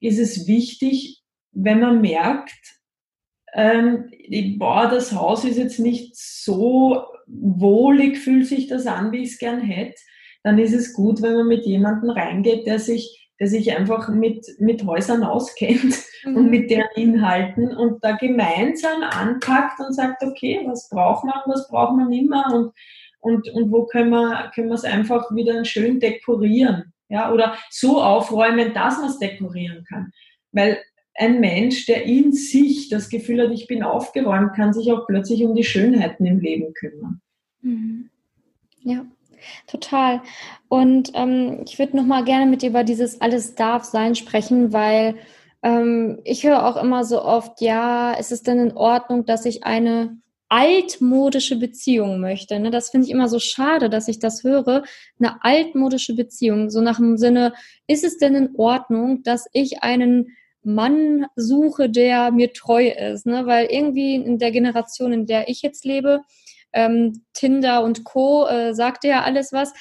ist es wichtig, wenn man merkt, ähm, boah, das Haus ist jetzt nicht so wohlig, fühlt sich das an, wie ich es gern hätte, dann ist es gut, wenn man mit jemandem reingeht, der sich, der sich einfach mit, mit Häusern auskennt mhm. und mit deren Inhalten und da gemeinsam anpackt und sagt, okay, was braucht man, was braucht man immer und, und, und wo können wir, können wir es einfach wieder schön dekorieren ja, oder so aufräumen, dass man es dekorieren kann. Weil ein Mensch, der in sich das Gefühl hat, ich bin aufgeräumt, kann sich auch plötzlich um die Schönheiten im Leben kümmern. Mhm. Ja, total. Und ähm, ich würde noch mal gerne mit dir über dieses alles darf sein sprechen, weil ähm, ich höre auch immer so oft, ja, ist es denn in Ordnung, dass ich eine altmodische Beziehung möchte. Ne? Das finde ich immer so schade, dass ich das höre. Eine altmodische Beziehung, so nach dem Sinne, ist es denn in Ordnung, dass ich einen Mann suche, der mir treu ist? Ne? Weil irgendwie in der Generation, in der ich jetzt lebe, ähm, Tinder und Co. Äh, sagte ja alles was.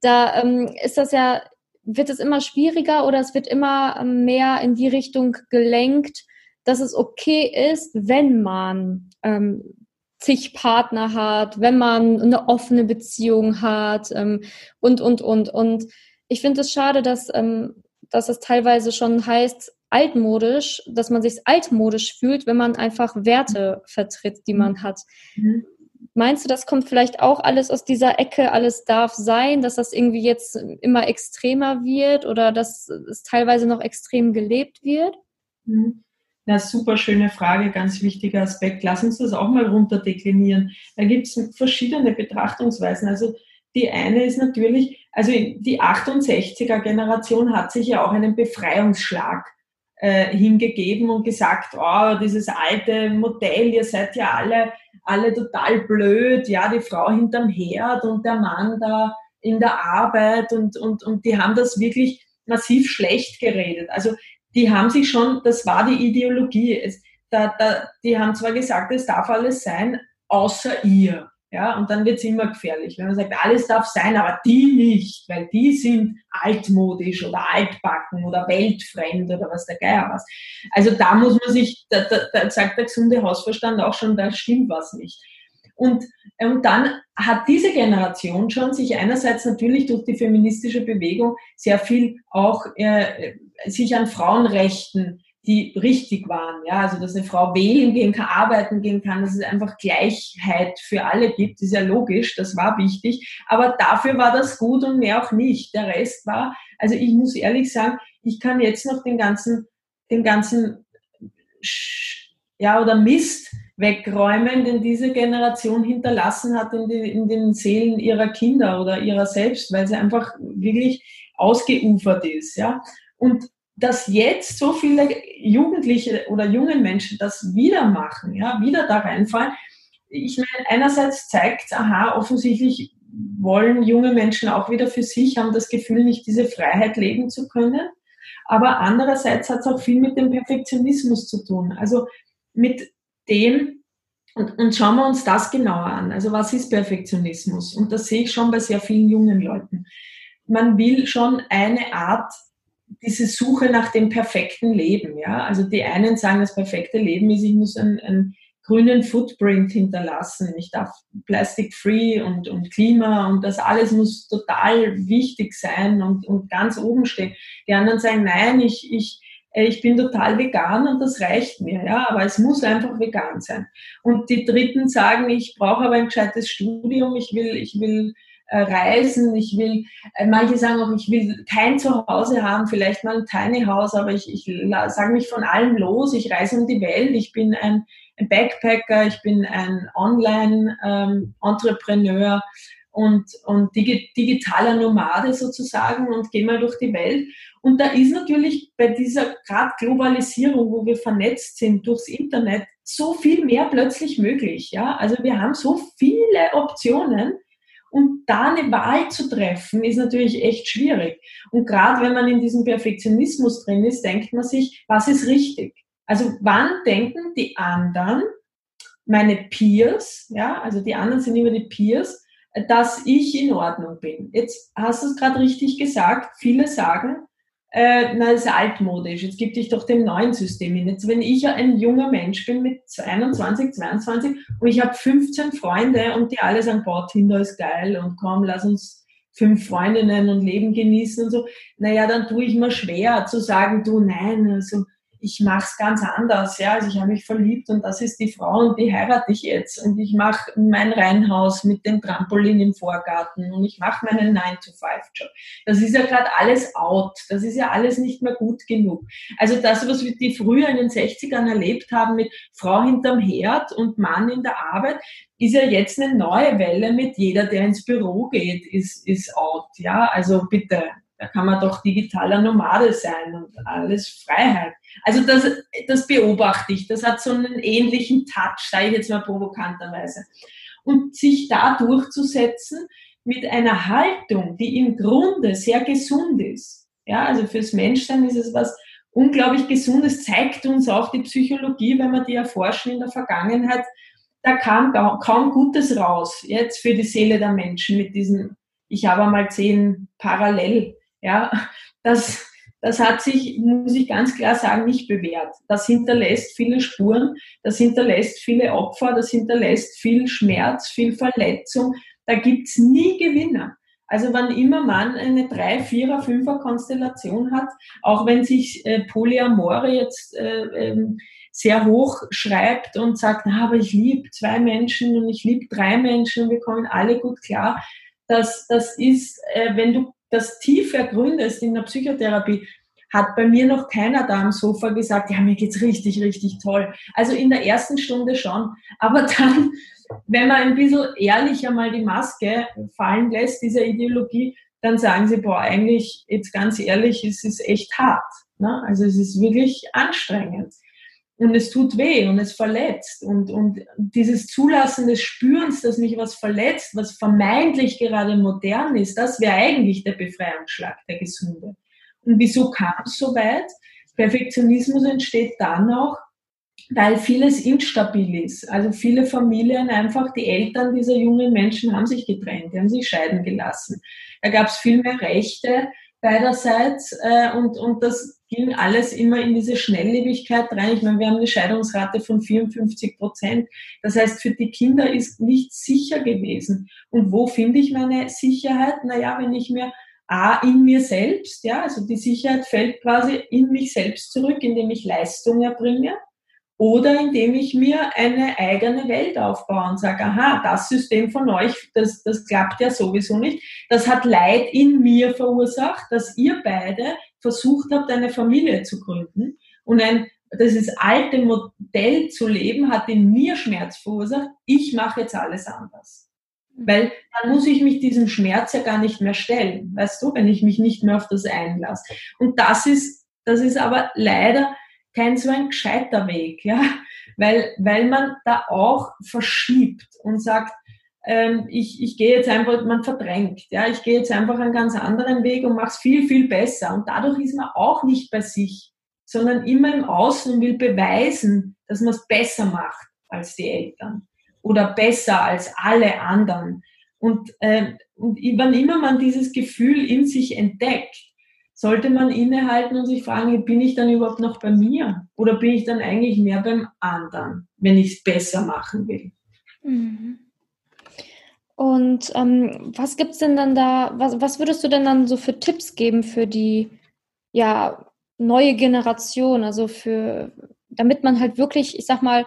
Da ähm, ist das ja, wird es immer schwieriger oder es wird immer mehr in die Richtung gelenkt, dass es okay ist, wenn man ähm, zig Partner hat, wenn man eine offene Beziehung hat ähm, und, und, und. Und ich finde es schade, dass, ähm, dass es teilweise schon heißt, altmodisch, dass man sich altmodisch fühlt, wenn man einfach Werte vertritt, die man hat. Mhm. Meinst du, das kommt vielleicht auch alles aus dieser Ecke, alles darf sein, dass das irgendwie jetzt immer extremer wird oder dass es teilweise noch extrem gelebt wird? Mhm. Na, super schöne Frage, ganz wichtiger Aspekt. Lass uns das auch mal runterdeklinieren. Da gibt es verschiedene Betrachtungsweisen. Also die eine ist natürlich, also die 68er Generation hat sich ja auch einen Befreiungsschlag äh, hingegeben und gesagt, oh, dieses alte Modell, ihr seid ja alle, alle total blöd, ja, die Frau hinterm Herd und der Mann da in der Arbeit und, und, und die haben das wirklich massiv schlecht geredet. Also die haben sich schon, das war die Ideologie. Es, da, da, die haben zwar gesagt, es darf alles sein, außer ihr. Ja, und dann wird es immer gefährlich, wenn man sagt, alles darf sein, aber die nicht, weil die sind altmodisch oder altbacken oder weltfremd oder was der Geier was. Also da muss man sich, da, da, da sagt der gesunde Hausverstand auch schon, da stimmt was nicht. Und, und dann hat diese Generation schon sich einerseits natürlich durch die feministische Bewegung sehr viel auch äh, sich an Frauenrechten die richtig waren. Ja, also dass eine Frau wählen gehen kann, arbeiten gehen kann, dass es einfach Gleichheit für alle gibt, ist ja logisch, das war wichtig. Aber dafür war das gut und mehr auch nicht. Der Rest war, also ich muss ehrlich sagen, ich kann jetzt noch den ganzen, den ganzen, ja, oder Mist wegräumen, den diese Generation hinterlassen hat in, die, in den Seelen ihrer Kinder oder ihrer selbst, weil sie einfach wirklich ausgeufert ist, ja. Und dass jetzt so viele Jugendliche oder junge Menschen das wieder machen, ja, wieder da reinfallen. Ich meine, einerseits zeigt aha, offensichtlich wollen junge Menschen auch wieder für sich, haben das Gefühl, nicht diese Freiheit leben zu können. Aber andererseits hat es auch viel mit dem Perfektionismus zu tun. Also mit dem, und, und schauen wir uns das genauer an. Also was ist Perfektionismus? Und das sehe ich schon bei sehr vielen jungen Leuten. Man will schon eine Art diese Suche nach dem perfekten Leben. Ja? Also die einen sagen, das perfekte Leben ist, ich muss einen, einen grünen Footprint hinterlassen. Ich darf plastic-free und, und Klima und das alles muss total wichtig sein und, und ganz oben stehen. Die anderen sagen, nein, ich, ich, ich bin total vegan und das reicht mir, ja, aber es muss einfach vegan sein. Und die Dritten sagen, ich brauche aber ein gescheites Studium, ich will, ich will äh, reisen, ich will, äh, manche sagen auch, ich will kein Zuhause haben, vielleicht mal ein Tiny House, aber ich, ich sage mich von allem los, ich reise um die Welt, ich bin ein, Backpacker, ich bin ein Online-Entrepreneur ähm, und, und digi digitaler Nomade sozusagen und gehe mal durch die Welt. Und da ist natürlich bei dieser gerade Globalisierung, wo wir vernetzt sind durchs Internet, so viel mehr plötzlich möglich. Ja? Also wir haben so viele Optionen und da eine Wahl zu treffen, ist natürlich echt schwierig. Und gerade wenn man in diesem Perfektionismus drin ist, denkt man sich, was ist richtig? Also wann denken die anderen, meine Peers, ja, also die anderen sind immer die Peers, dass ich in Ordnung bin. Jetzt hast du es gerade richtig gesagt. Viele sagen, äh, na, das ist altmodisch, jetzt gib dich doch dem neuen System hin. Jetzt, wenn ich ein junger Mensch bin mit 21, 22 und ich habe 15 Freunde und die alle sagen, boah, Tinder ist geil und komm, lass uns fünf Freundinnen und Leben genießen und so, naja, dann tue ich mir schwer zu sagen, du, nein, also ich mache es ganz anders. Ja? Also ich habe mich verliebt und das ist die Frau und die heirate ich jetzt. Und ich mache mein Reihenhaus mit dem Trampolin im Vorgarten und ich mache meinen 9-to-5-Job. Das ist ja gerade alles out. Das ist ja alles nicht mehr gut genug. Also das, was wir die früher in den 60ern erlebt haben mit Frau hinterm Herd und Mann in der Arbeit, ist ja jetzt eine neue Welle mit jeder, der ins Büro geht, ist, ist out. Ja, also bitte, da kann man doch digitaler Nomade sein und alles Freiheit. Also das, das beobachte ich. Das hat so einen ähnlichen Touch, sage ich jetzt mal provokanterweise. Und sich da durchzusetzen mit einer Haltung, die im Grunde sehr gesund ist. Ja, also fürs Menschsein ist es was unglaublich Gesundes, zeigt uns auch die Psychologie, wenn wir die erforschen in der Vergangenheit, da kam kaum Gutes raus, jetzt für die Seele der Menschen mit diesen, ich habe mal zehn parallel, ja, das, das hat sich, muss ich ganz klar sagen, nicht bewährt. Das hinterlässt viele Spuren, das hinterlässt viele Opfer, das hinterlässt viel Schmerz, viel Verletzung. Da gibt's nie Gewinner. Also wann immer man eine 3, 4er, 5er Konstellation hat, auch wenn sich äh, Polyamore jetzt äh, ähm, sehr hoch schreibt und sagt, na, aber ich liebe zwei Menschen und ich liebe drei Menschen und wir kommen alle gut klar. Das, das ist, äh, wenn du das tief ergründest in der Psychotherapie, hat bei mir noch keiner da am Sofa gesagt, ja, mir geht's richtig, richtig toll. Also in der ersten Stunde schon. Aber dann, wenn man ein bisschen ehrlicher mal die Maske fallen lässt, dieser Ideologie, dann sagen sie, boah, eigentlich, jetzt ganz ehrlich, es ist echt hart. Ne? Also es ist wirklich anstrengend. Und es tut weh und es verletzt. Und, und dieses Zulassen des Spürens, dass mich was verletzt, was vermeintlich gerade modern ist, das wäre eigentlich der Befreiungsschlag, der Gesunde. Und wieso kam es so weit? Perfektionismus entsteht dann auch, weil vieles instabil ist. Also viele Familien einfach, die Eltern dieser jungen Menschen haben sich getrennt, die haben sich scheiden gelassen. Da gab es viel mehr Rechte beiderseits äh, und, und das ging alles immer in diese Schnelllebigkeit rein. Ich meine, wir haben eine Scheidungsrate von 54 Prozent. Das heißt, für die Kinder ist nichts sicher gewesen. Und wo finde ich meine Sicherheit? Naja, wenn ich mir A, in mir selbst, ja, also die Sicherheit fällt quasi in mich selbst zurück, indem ich Leistung erbringe oder indem ich mir eine eigene Welt aufbaue und sage, aha, das System von euch, das, das klappt ja sowieso nicht. Das hat Leid in mir verursacht, dass ihr beide versucht habt, eine Familie zu gründen. Und ein, dieses alte Modell zu leben, hat in mir Schmerz verursacht. Ich mache jetzt alles anders. Mhm. Weil dann muss ich mich diesem Schmerz ja gar nicht mehr stellen, weißt du, wenn ich mich nicht mehr auf das einlasse. Und das ist, das ist aber leider kein so ein gescheiter Weg, ja, weil, weil man da auch verschiebt und sagt, ähm, ich, ich gehe jetzt einfach, man verdrängt, ja, ich gehe jetzt einfach einen ganz anderen Weg und mache es viel, viel besser. Und dadurch ist man auch nicht bei sich, sondern immer im Außen und will beweisen, dass man es besser macht als die Eltern oder besser als alle anderen. Und, äh, und wann immer man dieses Gefühl in sich entdeckt, sollte man innehalten und sich fragen, bin ich dann überhaupt noch bei mir oder bin ich dann eigentlich mehr beim anderen, wenn ich es besser machen will? Mhm. Und ähm, was gibt's denn dann da, was, was würdest du denn dann so für Tipps geben für die ja, neue Generation, also für, damit man halt wirklich, ich sag mal,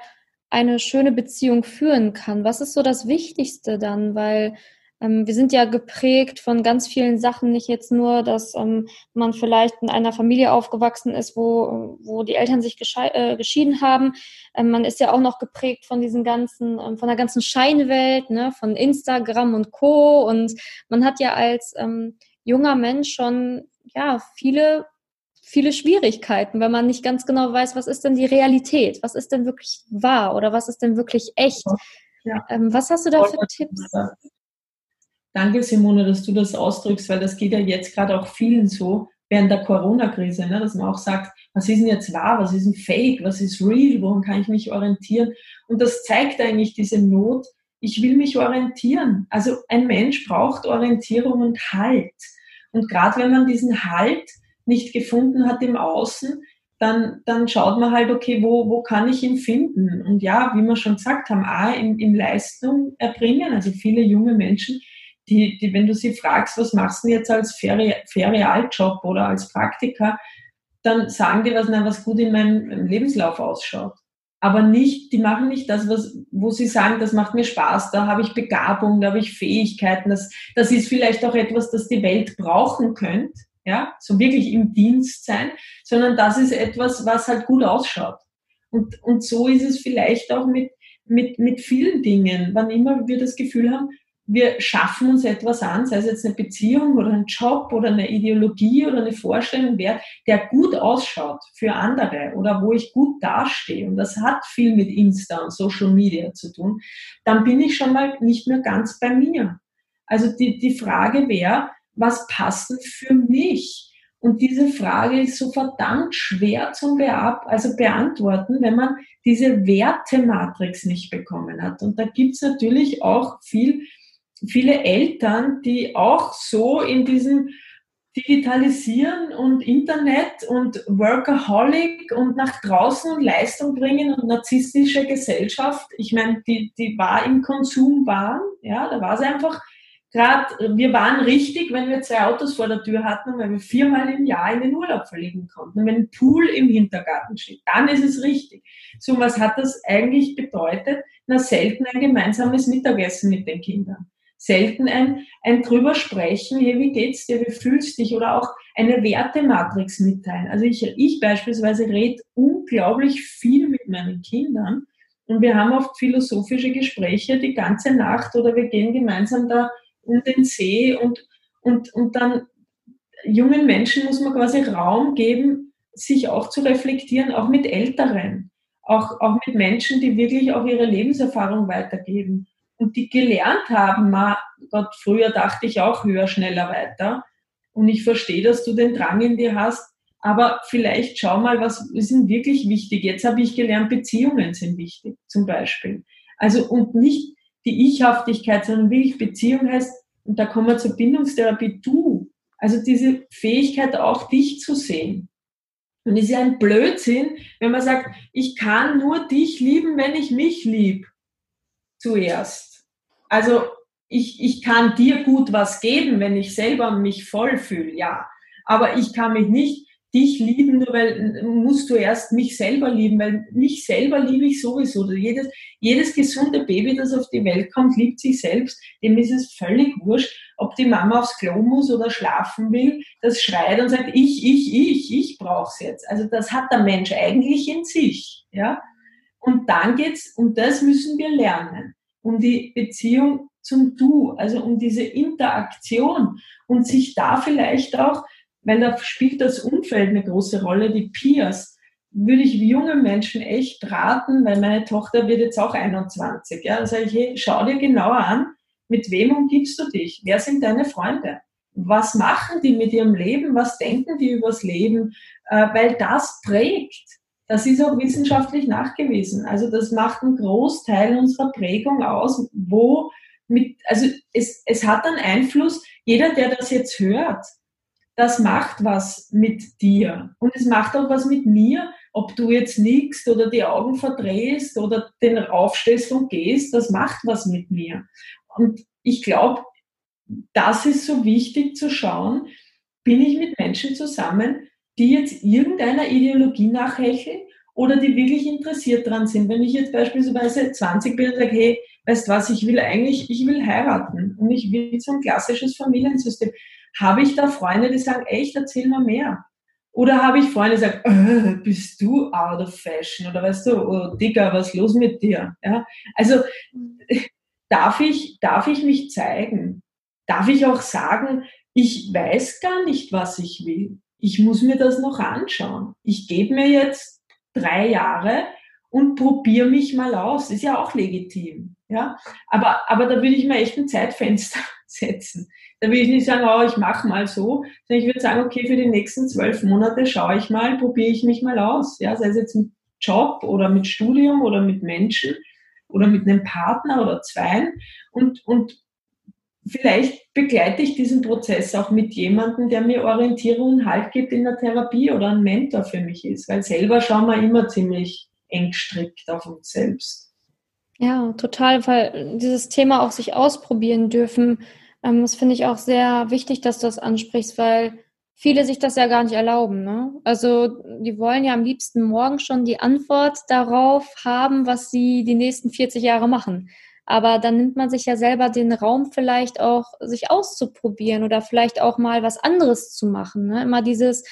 eine schöne Beziehung führen kann? Was ist so das Wichtigste dann? Weil ähm, wir sind ja geprägt von ganz vielen Sachen, nicht jetzt nur, dass ähm, man vielleicht in einer Familie aufgewachsen ist, wo, wo die Eltern sich äh, geschieden haben. Ähm, man ist ja auch noch geprägt von diesen ganzen, ähm, von der ganzen Scheinwelt, ne, von Instagram und Co. Und man hat ja als ähm, junger Mensch schon ja viele viele Schwierigkeiten, weil man nicht ganz genau weiß, was ist denn die Realität, was ist denn wirklich wahr oder was ist denn wirklich echt. Ja. Ähm, was hast du da für Tipps? Danke, Simone, dass du das ausdrückst, weil das geht ja jetzt gerade auch vielen so während der Corona-Krise, ne, dass man auch sagt, was ist denn jetzt wahr, was ist denn fake, was ist real, woran kann ich mich orientieren? Und das zeigt eigentlich diese Not, ich will mich orientieren. Also ein Mensch braucht Orientierung und Halt. Und gerade wenn man diesen Halt nicht gefunden hat im Außen, dann, dann schaut man halt, okay, wo, wo kann ich ihn finden? Und ja, wie wir schon gesagt haben, A, in, in Leistung erbringen. Also viele junge Menschen die, die, wenn du sie fragst, was machst du jetzt als Ferialjob oder als Praktiker, dann sagen die was, na, was gut in meinem Lebenslauf ausschaut. Aber nicht, die machen nicht das, was, wo sie sagen, das macht mir Spaß, da habe ich Begabung, da habe ich Fähigkeiten, das, das ist vielleicht auch etwas, das die Welt brauchen könnte, ja, so wirklich im Dienst sein, sondern das ist etwas, was halt gut ausschaut. Und, und so ist es vielleicht auch mit, mit, mit vielen Dingen. Wann immer wir das Gefühl haben, wir schaffen uns etwas an, sei es jetzt eine Beziehung oder ein Job oder eine Ideologie oder eine Vorstellung, der, der gut ausschaut für andere oder wo ich gut dastehe, und das hat viel mit Insta und Social Media zu tun, dann bin ich schon mal nicht mehr ganz bei mir. Also die, die Frage wäre, was passt denn für mich? Und diese Frage ist so verdammt schwer zum also beantworten, wenn man diese Wertematrix nicht bekommen hat. Und da gibt's natürlich auch viel, viele Eltern, die auch so in diesem Digitalisieren und Internet und Workaholic und nach draußen und Leistung bringen und narzisstische Gesellschaft, ich meine, die, die war im Konsumwahn, ja, da war sie einfach gerade, wir waren richtig, wenn wir zwei Autos vor der Tür hatten und wenn wir viermal im Jahr in den Urlaub verlegen konnten. Wenn ein Pool im Hintergarten steht, dann ist es richtig. So, was hat das eigentlich bedeutet? Na, selten ein gemeinsames Mittagessen mit den Kindern. Selten ein, ein drüber sprechen, hey, wie geht's dir, wie fühlst dich? Oder auch eine Wertematrix mitteilen. Also ich, ich beispielsweise rede unglaublich viel mit meinen Kindern und wir haben oft philosophische Gespräche die ganze Nacht oder wir gehen gemeinsam da um den See und, und, und dann jungen Menschen muss man quasi Raum geben, sich auch zu reflektieren, auch mit Älteren, auch, auch mit Menschen, die wirklich auch ihre Lebenserfahrung weitergeben und die gelernt haben, ma, Gott, früher dachte ich auch höher, schneller, weiter. Und ich verstehe, dass du den Drang in dir hast, aber vielleicht schau mal, was ist denn wirklich wichtig. Jetzt habe ich gelernt, Beziehungen sind wichtig, zum Beispiel. Also und nicht die Ich-Haftigkeit, sondern wirklich Beziehung heißt, und da kommen wir zur Bindungstherapie, du. Also diese Fähigkeit auch dich zu sehen. Und es ist ja ein Blödsinn, wenn man sagt, ich kann nur dich lieben, wenn ich mich lieb. Zuerst. Also ich, ich kann dir gut was geben, wenn ich selber mich voll fühle, ja. Aber ich kann mich nicht dich lieben, nur weil musst du erst mich selber lieben, weil mich selber liebe ich sowieso. Jedes, jedes gesunde Baby, das auf die Welt kommt, liebt sich selbst. Dem ist es völlig wurscht, ob die Mama aufs Klo muss oder schlafen will. Das schreit und sagt, ich, ich, ich, ich brauch's jetzt. Also das hat der Mensch eigentlich in sich, ja. Und dann geht's, und das müssen wir lernen, um die Beziehung zum Du, also um diese Interaktion und sich da vielleicht auch weil da spielt das Umfeld eine große Rolle, die Peers, würde ich junge Menschen echt raten, weil meine Tochter wird jetzt auch 21. Ja, sage ich, hey, schau dir genauer an, mit wem umgibst du dich? Wer sind deine Freunde? Was machen die mit ihrem Leben? Was denken die übers Leben? Äh, weil das prägt. Das ist auch wissenschaftlich nachgewiesen. Also das macht einen Großteil unserer Prägung aus, wo mit, also es, es hat einen Einfluss, jeder, der das jetzt hört, das macht was mit dir. Und es macht auch was mit mir, ob du jetzt nickst oder die Augen verdrehst oder den aufstellst und gehst, das macht was mit mir. Und ich glaube, das ist so wichtig zu schauen, bin ich mit Menschen zusammen, die jetzt irgendeiner Ideologie nachhecheln oder die wirklich interessiert dran sind. Wenn ich jetzt beispielsweise 20 bin und sage, hey, weißt was, ich will eigentlich, ich will heiraten und ich will so ein klassisches Familiensystem. Habe ich da Freunde, die sagen, echt, erzähl mir mehr? Oder habe ich Freunde, die sagen, äh, bist du out of fashion? Oder weißt du, oh, Digga, was ist los mit dir? Ja? Also darf ich, darf ich mich zeigen? Darf ich auch sagen, ich weiß gar nicht, was ich will. Ich muss mir das noch anschauen. Ich gebe mir jetzt drei Jahre und probiere mich mal aus. Ist ja auch legitim. Ja? Aber, aber da würde ich mir echt ein Zeitfenster setzen. Da will ich nicht sagen, oh, ich mache mal so, sondern ich würde sagen, okay, für die nächsten zwölf Monate schaue ich mal, probiere ich mich mal aus. Ja, sei es jetzt mit Job oder mit Studium oder mit Menschen oder mit einem Partner oder zweien und, und vielleicht begleite ich diesen Prozess auch mit jemandem, der mir Orientierung und Halt gibt in der Therapie oder ein Mentor für mich ist, weil selber schauen wir immer ziemlich eng gestrickt auf uns selbst. Ja, total, weil dieses Thema auch sich ausprobieren dürfen, ähm, das finde ich auch sehr wichtig, dass du das ansprichst, weil viele sich das ja gar nicht erlauben. Ne? Also die wollen ja am liebsten morgen schon die Antwort darauf haben, was sie die nächsten 40 Jahre machen. Aber dann nimmt man sich ja selber den Raum vielleicht auch, sich auszuprobieren oder vielleicht auch mal was anderes zu machen. Ne? Immer dieses,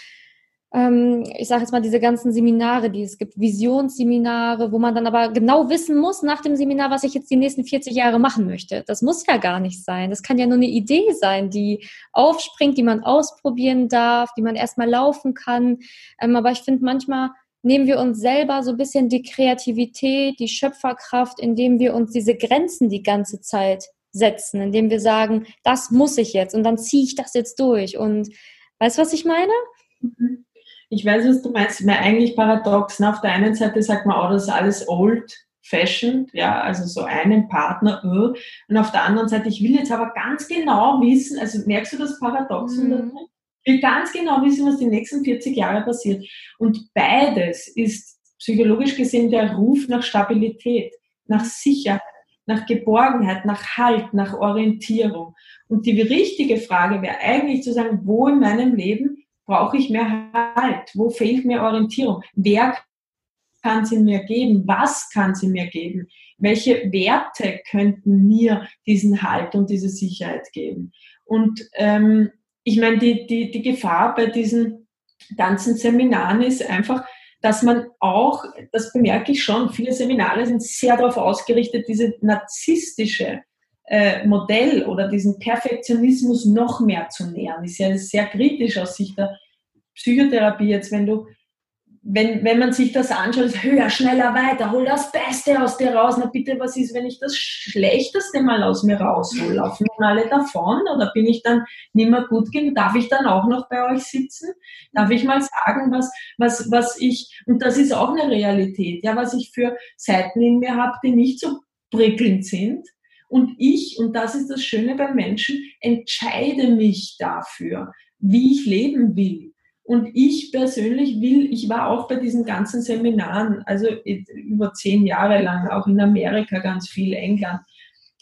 ähm, ich sage jetzt mal, diese ganzen Seminare, die es gibt, Visionsseminare, wo man dann aber genau wissen muss nach dem Seminar, was ich jetzt die nächsten 40 Jahre machen möchte. Das muss ja gar nicht sein. Das kann ja nur eine Idee sein, die aufspringt, die man ausprobieren darf, die man erstmal laufen kann. Ähm, aber ich finde, manchmal nehmen wir uns selber so ein bisschen die Kreativität, die Schöpferkraft, indem wir uns diese Grenzen die ganze Zeit setzen, indem wir sagen, das muss ich jetzt und dann ziehe ich das jetzt durch und Weißt du, was ich meine? Mhm. Ich weiß, was du meinst. Mir eigentlich paradox. Auf der einen Seite sagt man, oh, das ist alles old fashioned, ja, also so einen Partner, uh, und auf der anderen Seite, ich will jetzt aber ganz genau wissen, also merkst du das Paradox? Mhm. Will ganz genau wissen, was die nächsten 40 Jahre passiert. Und beides ist psychologisch gesehen der Ruf nach Stabilität, nach Sicherheit, nach Geborgenheit, nach Halt, nach Orientierung. Und die richtige Frage wäre eigentlich zu sagen, wo in meinem Leben brauche ich mehr Halt? Wo fehlt mir Orientierung? Wer kann sie mir geben? Was kann sie mir geben? Welche Werte könnten mir diesen Halt und diese Sicherheit geben? Und ähm, ich meine, die, die, die Gefahr bei diesen ganzen Seminaren ist einfach, dass man auch, das bemerke ich schon, viele Seminare sind sehr darauf ausgerichtet, diese narzisstische äh, Modell oder diesen Perfektionismus noch mehr zu nähern. Ist ja sehr kritisch aus Sicht der Psychotherapie jetzt, wenn du wenn, wenn man sich das anschaut, höher, schneller, weiter, hol das Beste aus dir raus. Na bitte, was ist, wenn ich das Schlechteste mal aus mir raushole? Laufen alle davon oder bin ich dann nicht mehr gut genug? Darf ich dann auch noch bei euch sitzen? Darf ich mal sagen, was, was, was ich, und das ist auch eine Realität, ja, was ich für Seiten in mir habe, die nicht so prickelnd sind. Und ich, und das ist das Schöne beim Menschen, entscheide mich dafür, wie ich leben will und ich persönlich will, ich war auch bei diesen ganzen Seminaren, also über zehn Jahre lang, auch in Amerika ganz viel, England.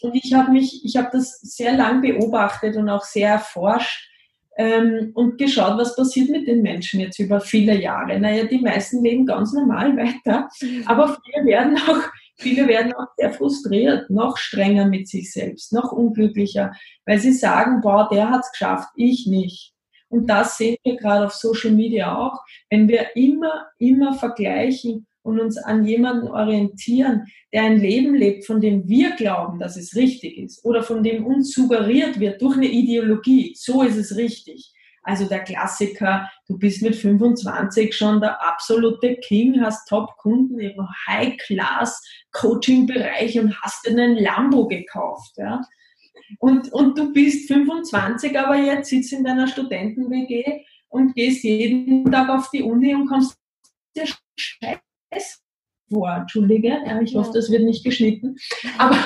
Und ich habe mich, ich habe das sehr lang beobachtet und auch sehr erforscht ähm, und geschaut, was passiert mit den Menschen jetzt über viele Jahre. Naja, die meisten leben ganz normal weiter, aber viele werden auch, viele werden auch sehr frustriert, noch strenger mit sich selbst, noch unglücklicher, weil sie sagen, boah, der hat's geschafft, ich nicht. Und das sehen wir gerade auf Social Media auch. Wenn wir immer, immer vergleichen und uns an jemanden orientieren, der ein Leben lebt, von dem wir glauben, dass es richtig ist oder von dem uns suggeriert wird durch eine Ideologie, so ist es richtig. Also der Klassiker, du bist mit 25 schon der absolute King, hast Top-Kunden im High-Class-Coaching-Bereich und hast einen Lambo gekauft. Ja? Und, und du bist 25, aber jetzt sitzt in deiner Studenten-WG und gehst jeden Tag auf die Uni und kommst dir scheiß vor. Entschuldige, ja, ich hoffe, das wird nicht geschnitten. Aber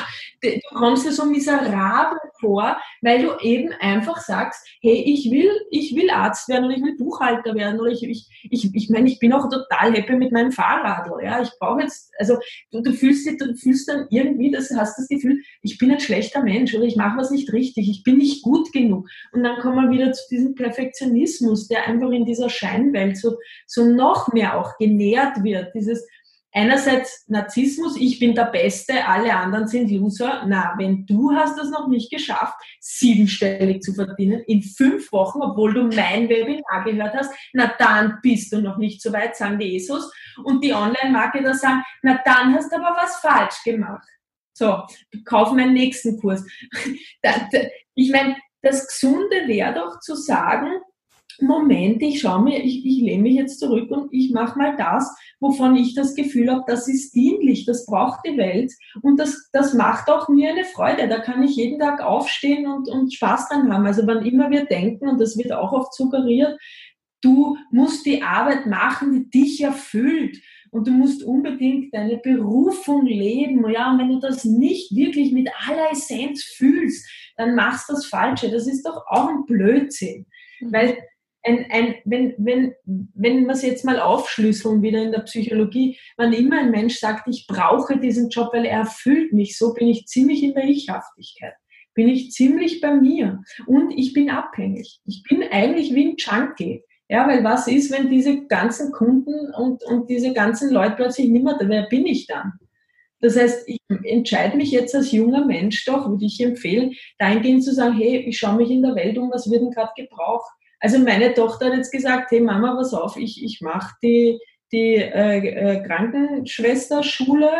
du kommst dir so miserabel vor, weil du eben einfach sagst, hey, ich will, ich will Arzt werden oder ich will Buchhalter werden oder ich, ich, ich, ich meine, ich bin auch total happy mit meinem Fahrrad, ja, ich brauche jetzt, also du, du fühlst dich, du fühlst dann irgendwie, das hast das Gefühl, ich bin ein schlechter Mensch oder ich mache was nicht richtig, ich bin nicht gut genug und dann kommen wir wieder zu diesem Perfektionismus, der einfach in dieser Scheinwelt so, so noch mehr auch genährt wird, dieses, einerseits Narzissmus, ich bin der Beste, alle anderen sind Loser. Na, wenn du hast es noch nicht geschafft, siebenstellig zu verdienen in fünf Wochen, obwohl du mein Webinar gehört hast, na dann bist du noch nicht so weit, sagen die ESOs. Und die Online-Marketer sagen, na dann hast du aber was falsch gemacht. So, kauf meinen nächsten Kurs. Ich meine, das Gesunde wäre doch zu sagen, Moment, ich schaue mir, ich, ich lehne mich jetzt zurück und ich mache mal das, wovon ich das Gefühl habe, das ist dienlich, das braucht die Welt und das, das macht auch mir eine Freude. Da kann ich jeden Tag aufstehen und, und Spaß dran haben. Also wann immer wir denken, und das wird auch oft suggeriert, du musst die Arbeit machen, die dich erfüllt und du musst unbedingt deine Berufung leben. Ja, und wenn du das nicht wirklich mit aller Essenz fühlst, dann machst du das Falsche. Das ist doch auch ein Blödsinn. Mhm. Weil ein, ein, wenn, wenn, wenn wir es jetzt mal aufschlüsseln, wieder in der Psychologie, wann immer ein Mensch sagt, ich brauche diesen Job, weil er erfüllt mich, so bin ich ziemlich in der Ichhaftigkeit. Bin ich ziemlich bei mir. Und ich bin abhängig. Ich bin eigentlich wie ein Junkie. Ja, weil was ist, wenn diese ganzen Kunden und, und diese ganzen Leute plötzlich nicht mehr, wer bin ich dann? Das heißt, ich entscheide mich jetzt als junger Mensch doch, würde ich empfehlen, dahingehend zu sagen, hey, ich schaue mich in der Welt um, was wird denn gerade gebraucht? Also meine Tochter hat jetzt gesagt, hey Mama, pass auf, ich, ich mache die, die äh, äh, Krankenschwesterschule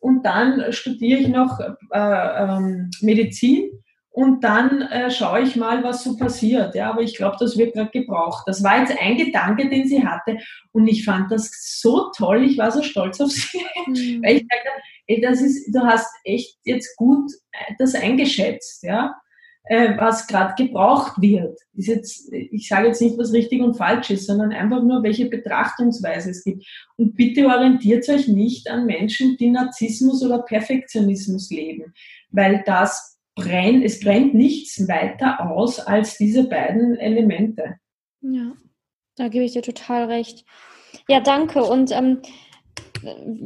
und dann studiere ich noch äh, ähm, Medizin und dann äh, schaue ich mal, was so passiert. Ja, aber ich glaube, das wird gerade gebraucht. Das war jetzt ein Gedanke, den sie hatte und ich fand das so toll. Ich war so stolz auf sie, mhm. weil ich dachte, ey, das ist, du hast echt jetzt gut äh, das eingeschätzt, ja. Äh, was gerade gebraucht wird. Ist jetzt, ich sage jetzt nicht, was richtig und falsch ist, sondern einfach nur, welche Betrachtungsweise es gibt. Und bitte orientiert euch nicht an Menschen, die Narzissmus oder Perfektionismus leben, weil das brennt, es brennt nichts weiter aus als diese beiden Elemente. Ja, da gebe ich dir total recht. Ja, danke. Und ähm,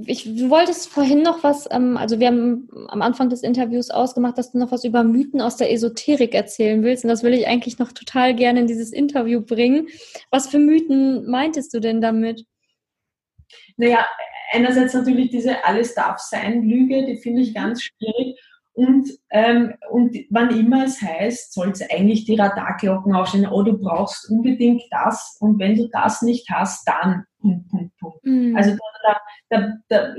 ich, du wolltest vorhin noch was, ähm, also wir haben am Anfang des Interviews ausgemacht, dass du noch was über Mythen aus der Esoterik erzählen willst. Und das will ich eigentlich noch total gerne in dieses Interview bringen. Was für Mythen meintest du denn damit? Naja, einerseits natürlich diese Alles darf sein Lüge, die finde ich ganz schwierig. Und, ähm, und wann immer es heißt, soll es eigentlich die Radarglocken aufstellen, oh, du brauchst unbedingt das und wenn du das nicht hast, dann. Punkt, Punkt, Punkt. Mhm. Also da, da, da,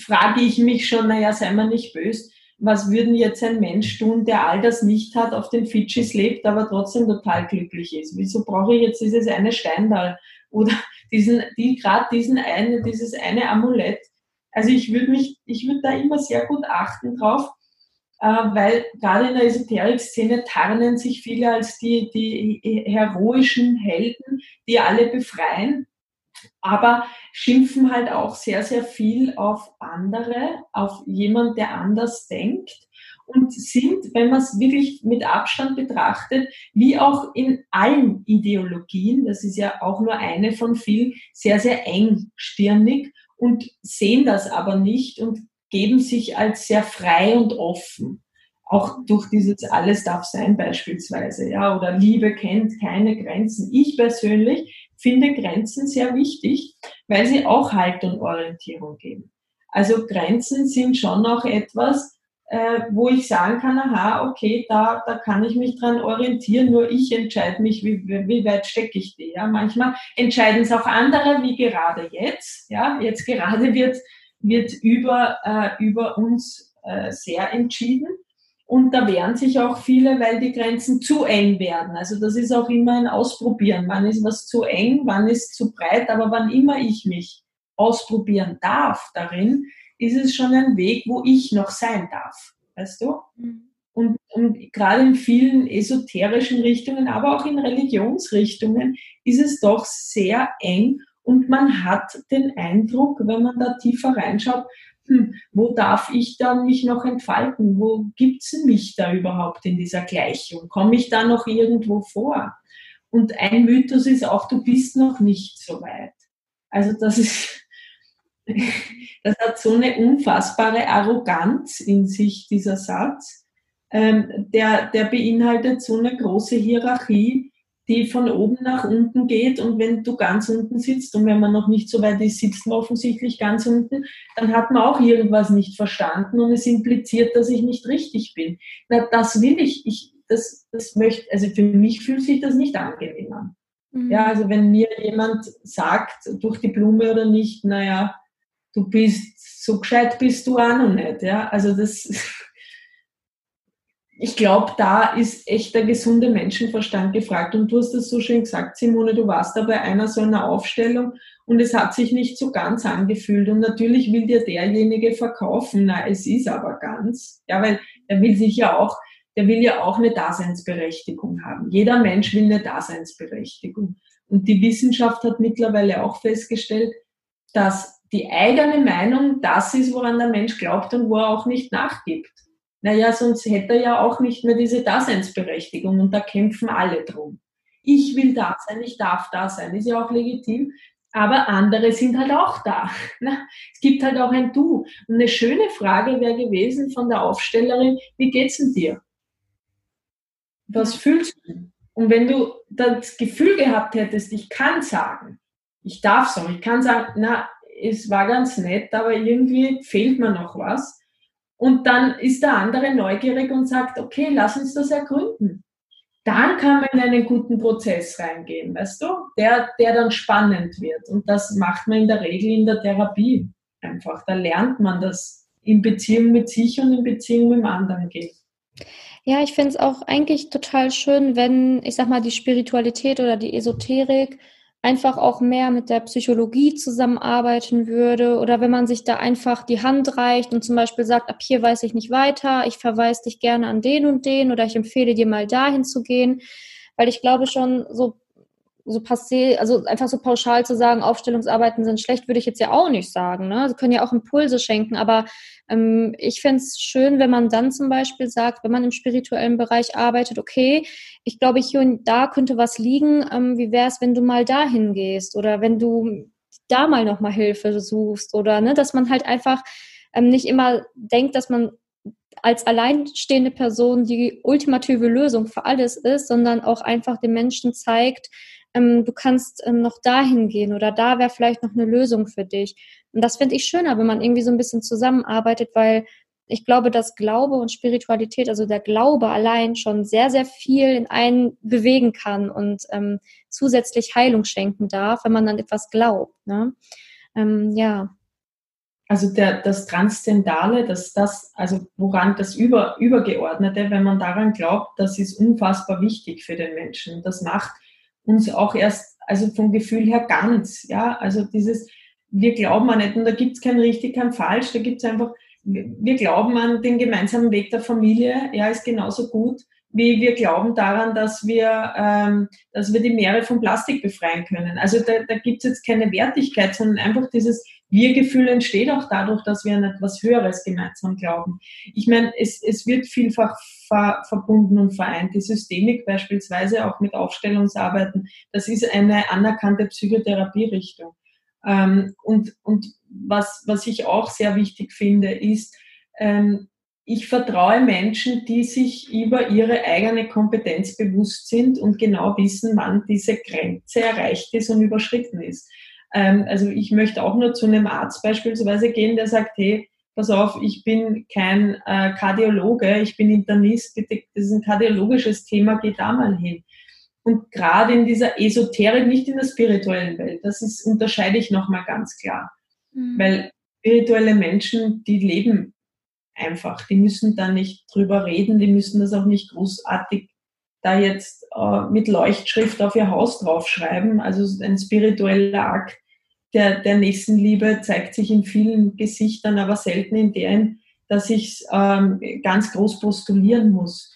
frage ich mich schon, naja, sei mal nicht böse, was würden jetzt ein Mensch tun, der all das nicht hat, auf den Fidschis lebt, aber trotzdem total glücklich ist? Wieso brauche ich jetzt dieses eine Steindal oder diesen, die gerade diesen eine, dieses eine Amulett? Also ich würde mich, ich würde da immer sehr gut achten drauf, weil gerade in der Esoterik-Szene tarnen sich viele als die, die heroischen Helden, die alle befreien, aber schimpfen halt auch sehr, sehr viel auf andere, auf jemand, der anders denkt und sind, wenn man es wirklich mit Abstand betrachtet, wie auch in allen Ideologien, das ist ja auch nur eine von vielen, sehr, sehr engstirnig und sehen das aber nicht und geben sich als sehr frei und offen. Auch durch dieses Alles darf sein beispielsweise, ja, oder Liebe kennt keine Grenzen. Ich persönlich finde Grenzen sehr wichtig, weil sie auch Halt und Orientierung geben. Also Grenzen sind schon auch etwas, äh, wo ich sagen kann, aha, okay, da, da kann ich mich dran orientieren, nur ich entscheide mich, wie, wie weit stecke ich die. Ja? Manchmal entscheiden es auch andere, wie gerade jetzt. Ja? Jetzt gerade wird wird über, äh, über uns äh, sehr entschieden. Und da wehren sich auch viele, weil die Grenzen zu eng werden. Also das ist auch immer ein Ausprobieren. Wann ist was zu eng, wann ist zu breit, aber wann immer ich mich ausprobieren darf darin, ist es schon ein Weg, wo ich noch sein darf. Weißt du? Mhm. Und, und gerade in vielen esoterischen Richtungen, aber auch in Religionsrichtungen ist es doch sehr eng und man hat den Eindruck, wenn man da tiefer reinschaut, hm, wo darf ich da mich noch entfalten? Wo gibt es mich da überhaupt in dieser Gleichung? Komme ich da noch irgendwo vor? Und ein Mythos ist auch, du bist noch nicht so weit. Also das ist, das hat so eine unfassbare Arroganz in sich, dieser Satz. Ähm, der, der beinhaltet so eine große Hierarchie, die von oben nach unten geht. Und wenn du ganz unten sitzt und wenn man noch nicht so weit ist, sitzt man offensichtlich ganz unten, dann hat man auch irgendwas nicht verstanden und es impliziert, dass ich nicht richtig bin. Na, das will ich. ich das, das möchte, also für mich fühlt sich das nicht angenehm an. Mhm. Ja, also wenn mir jemand sagt, durch die Blume oder nicht, naja, du bist, so gescheit bist du auch noch nicht, ja, also das, ich glaube, da ist echt der gesunde Menschenverstand gefragt. Und du hast es so schön gesagt, Simone, du warst da bei einer so einer Aufstellung und es hat sich nicht so ganz angefühlt. Und natürlich will dir derjenige verkaufen, na, es ist aber ganz. Ja, weil er will sich ja auch, der will ja auch eine Daseinsberechtigung haben. Jeder Mensch will eine Daseinsberechtigung. Und die Wissenschaft hat mittlerweile auch festgestellt, dass die eigene Meinung das ist, woran der Mensch glaubt und wo er auch nicht nachgibt. Naja, sonst hätte er ja auch nicht mehr diese Daseinsberechtigung und da kämpfen alle drum. Ich will da sein, ich darf da sein, ist ja auch legitim. Aber andere sind halt auch da. Es gibt halt auch ein Du. Und eine schöne Frage wäre gewesen von der Aufstellerin, wie geht's denn dir? Was fühlst du? Und wenn du das Gefühl gehabt hättest, ich kann sagen, ich darf sagen, ich kann sagen, na, es war ganz nett, aber irgendwie fehlt mir noch was, und dann ist der andere neugierig und sagt, okay, lass uns das ergründen. Dann kann man in einen guten Prozess reingehen, weißt du, der, der dann spannend wird. Und das macht man in der Regel in der Therapie einfach. Da lernt man das in Beziehung mit sich und in Beziehung mit dem anderen geht. Ja, ich finde es auch eigentlich total schön, wenn, ich sag mal, die Spiritualität oder die Esoterik einfach auch mehr mit der Psychologie zusammenarbeiten würde oder wenn man sich da einfach die Hand reicht und zum Beispiel sagt, ab hier weiß ich nicht weiter, ich verweise dich gerne an den und den oder ich empfehle dir mal dahin zu gehen, weil ich glaube schon so so passé, also einfach so pauschal zu sagen, Aufstellungsarbeiten sind schlecht, würde ich jetzt ja auch nicht sagen. Ne? Sie können ja auch Impulse schenken, aber ähm, ich fände es schön, wenn man dann zum Beispiel sagt, wenn man im spirituellen Bereich arbeitet, okay, ich glaube, hier und da könnte was liegen, ähm, wie wäre es, wenn du mal dahin gehst oder wenn du da mal nochmal Hilfe suchst oder ne, dass man halt einfach ähm, nicht immer denkt, dass man als alleinstehende Person die ultimative Lösung für alles ist, sondern auch einfach den Menschen zeigt, ähm, du kannst ähm, noch dahin gehen oder da wäre vielleicht noch eine Lösung für dich. Und das finde ich schöner, wenn man irgendwie so ein bisschen zusammenarbeitet, weil ich glaube, dass Glaube und Spiritualität, also der Glaube allein schon sehr, sehr viel in einen bewegen kann und ähm, zusätzlich Heilung schenken darf, wenn man dann etwas glaubt. Ne? Ähm, ja. Also der, das Transzendale, das, das, also woran das Über, Übergeordnete, wenn man daran glaubt, das ist unfassbar wichtig für den Menschen. Das macht uns auch erst, also vom Gefühl her ganz, ja, also dieses, wir glauben an nicht und da gibt es kein richtig, kein falsch, da gibt es einfach, wir glauben an den gemeinsamen Weg der Familie, ja, ist genauso gut, wie wir glauben daran, dass wir, ähm, dass wir die Meere von Plastik befreien können. Also da, da gibt es jetzt keine Wertigkeit, sondern einfach dieses Wir-Gefühl entsteht auch dadurch, dass wir an etwas Höheres gemeinsam glauben. Ich meine, es, es wird vielfach ver, verbunden und vereint. Die Systemik beispielsweise auch mit Aufstellungsarbeiten, das ist eine anerkannte Psychotherapierichtung. Ähm, und und was, was ich auch sehr wichtig finde, ist, ähm, ich vertraue Menschen, die sich über ihre eigene Kompetenz bewusst sind und genau wissen, wann diese Grenze erreicht ist und überschritten ist. Ähm, also ich möchte auch nur zu einem Arzt beispielsweise gehen, der sagt, hey, pass auf, ich bin kein äh, Kardiologe, ich bin Internist, bitte, das ist ein kardiologisches Thema, geh da mal hin. Und gerade in dieser Esoterik, nicht in der spirituellen Welt, das ist, unterscheide ich nochmal ganz klar. Mhm. Weil spirituelle Menschen, die leben einfach, die müssen da nicht drüber reden, die müssen das auch nicht großartig da jetzt äh, mit Leuchtschrift auf ihr Haus draufschreiben. Also ein spiritueller Akt der, der Nächstenliebe zeigt sich in vielen Gesichtern, aber selten in deren, dass ich ähm, ganz groß postulieren muss.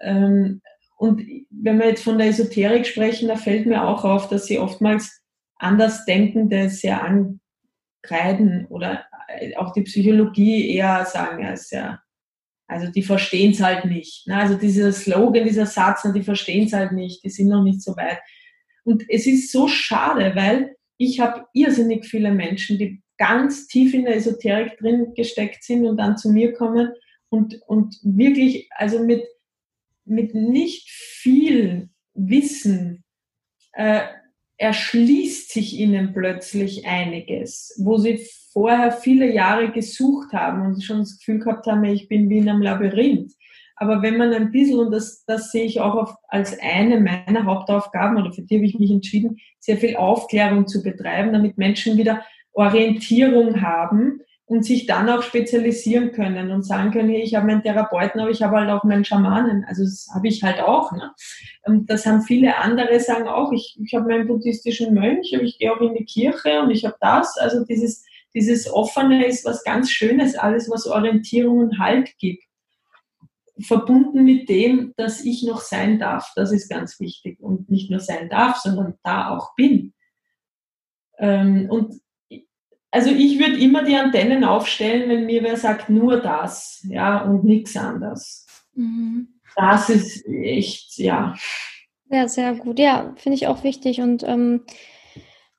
Ähm, und wenn wir jetzt von der Esoterik sprechen, da fällt mir auch auf, dass sie oftmals Andersdenkende sehr ankreiden oder auch die Psychologie eher sagen, ja, sehr, also die verstehen es halt nicht. Ne? Also dieser Slogan, dieser Satz, die verstehen es halt nicht, die sind noch nicht so weit. Und es ist so schade, weil ich habe irrsinnig viele Menschen, die ganz tief in der Esoterik drin gesteckt sind und dann zu mir kommen und, und wirklich, also mit, mit nicht viel Wissen äh, erschließt sich ihnen plötzlich einiges, wo sie vorher viele Jahre gesucht haben und schon das Gefühl gehabt haben, ich bin wie in einem Labyrinth. Aber wenn man ein bisschen, und das, das sehe ich auch auf, als eine meiner Hauptaufgaben, oder für die habe ich mich entschieden, sehr viel Aufklärung zu betreiben, damit Menschen wieder Orientierung haben und sich dann auch spezialisieren können und sagen können, ich habe meinen Therapeuten, aber ich habe halt auch meinen Schamanen. Also das habe ich halt auch. Ne? Und das haben viele andere, sagen auch, ich, ich habe meinen buddhistischen Mönch, aber ich gehe auch in die Kirche und ich habe das. Also dieses, dieses Offene ist was ganz Schönes, alles, was Orientierung und Halt gibt verbunden mit dem, dass ich noch sein darf. Das ist ganz wichtig. Und nicht nur sein darf, sondern da auch bin. Ähm, und also ich würde immer die Antennen aufstellen, wenn mir wer sagt, nur das, ja, und nichts anderes. Mhm. Das ist echt, ja. Ja, sehr gut. Ja, finde ich auch wichtig. Und ähm,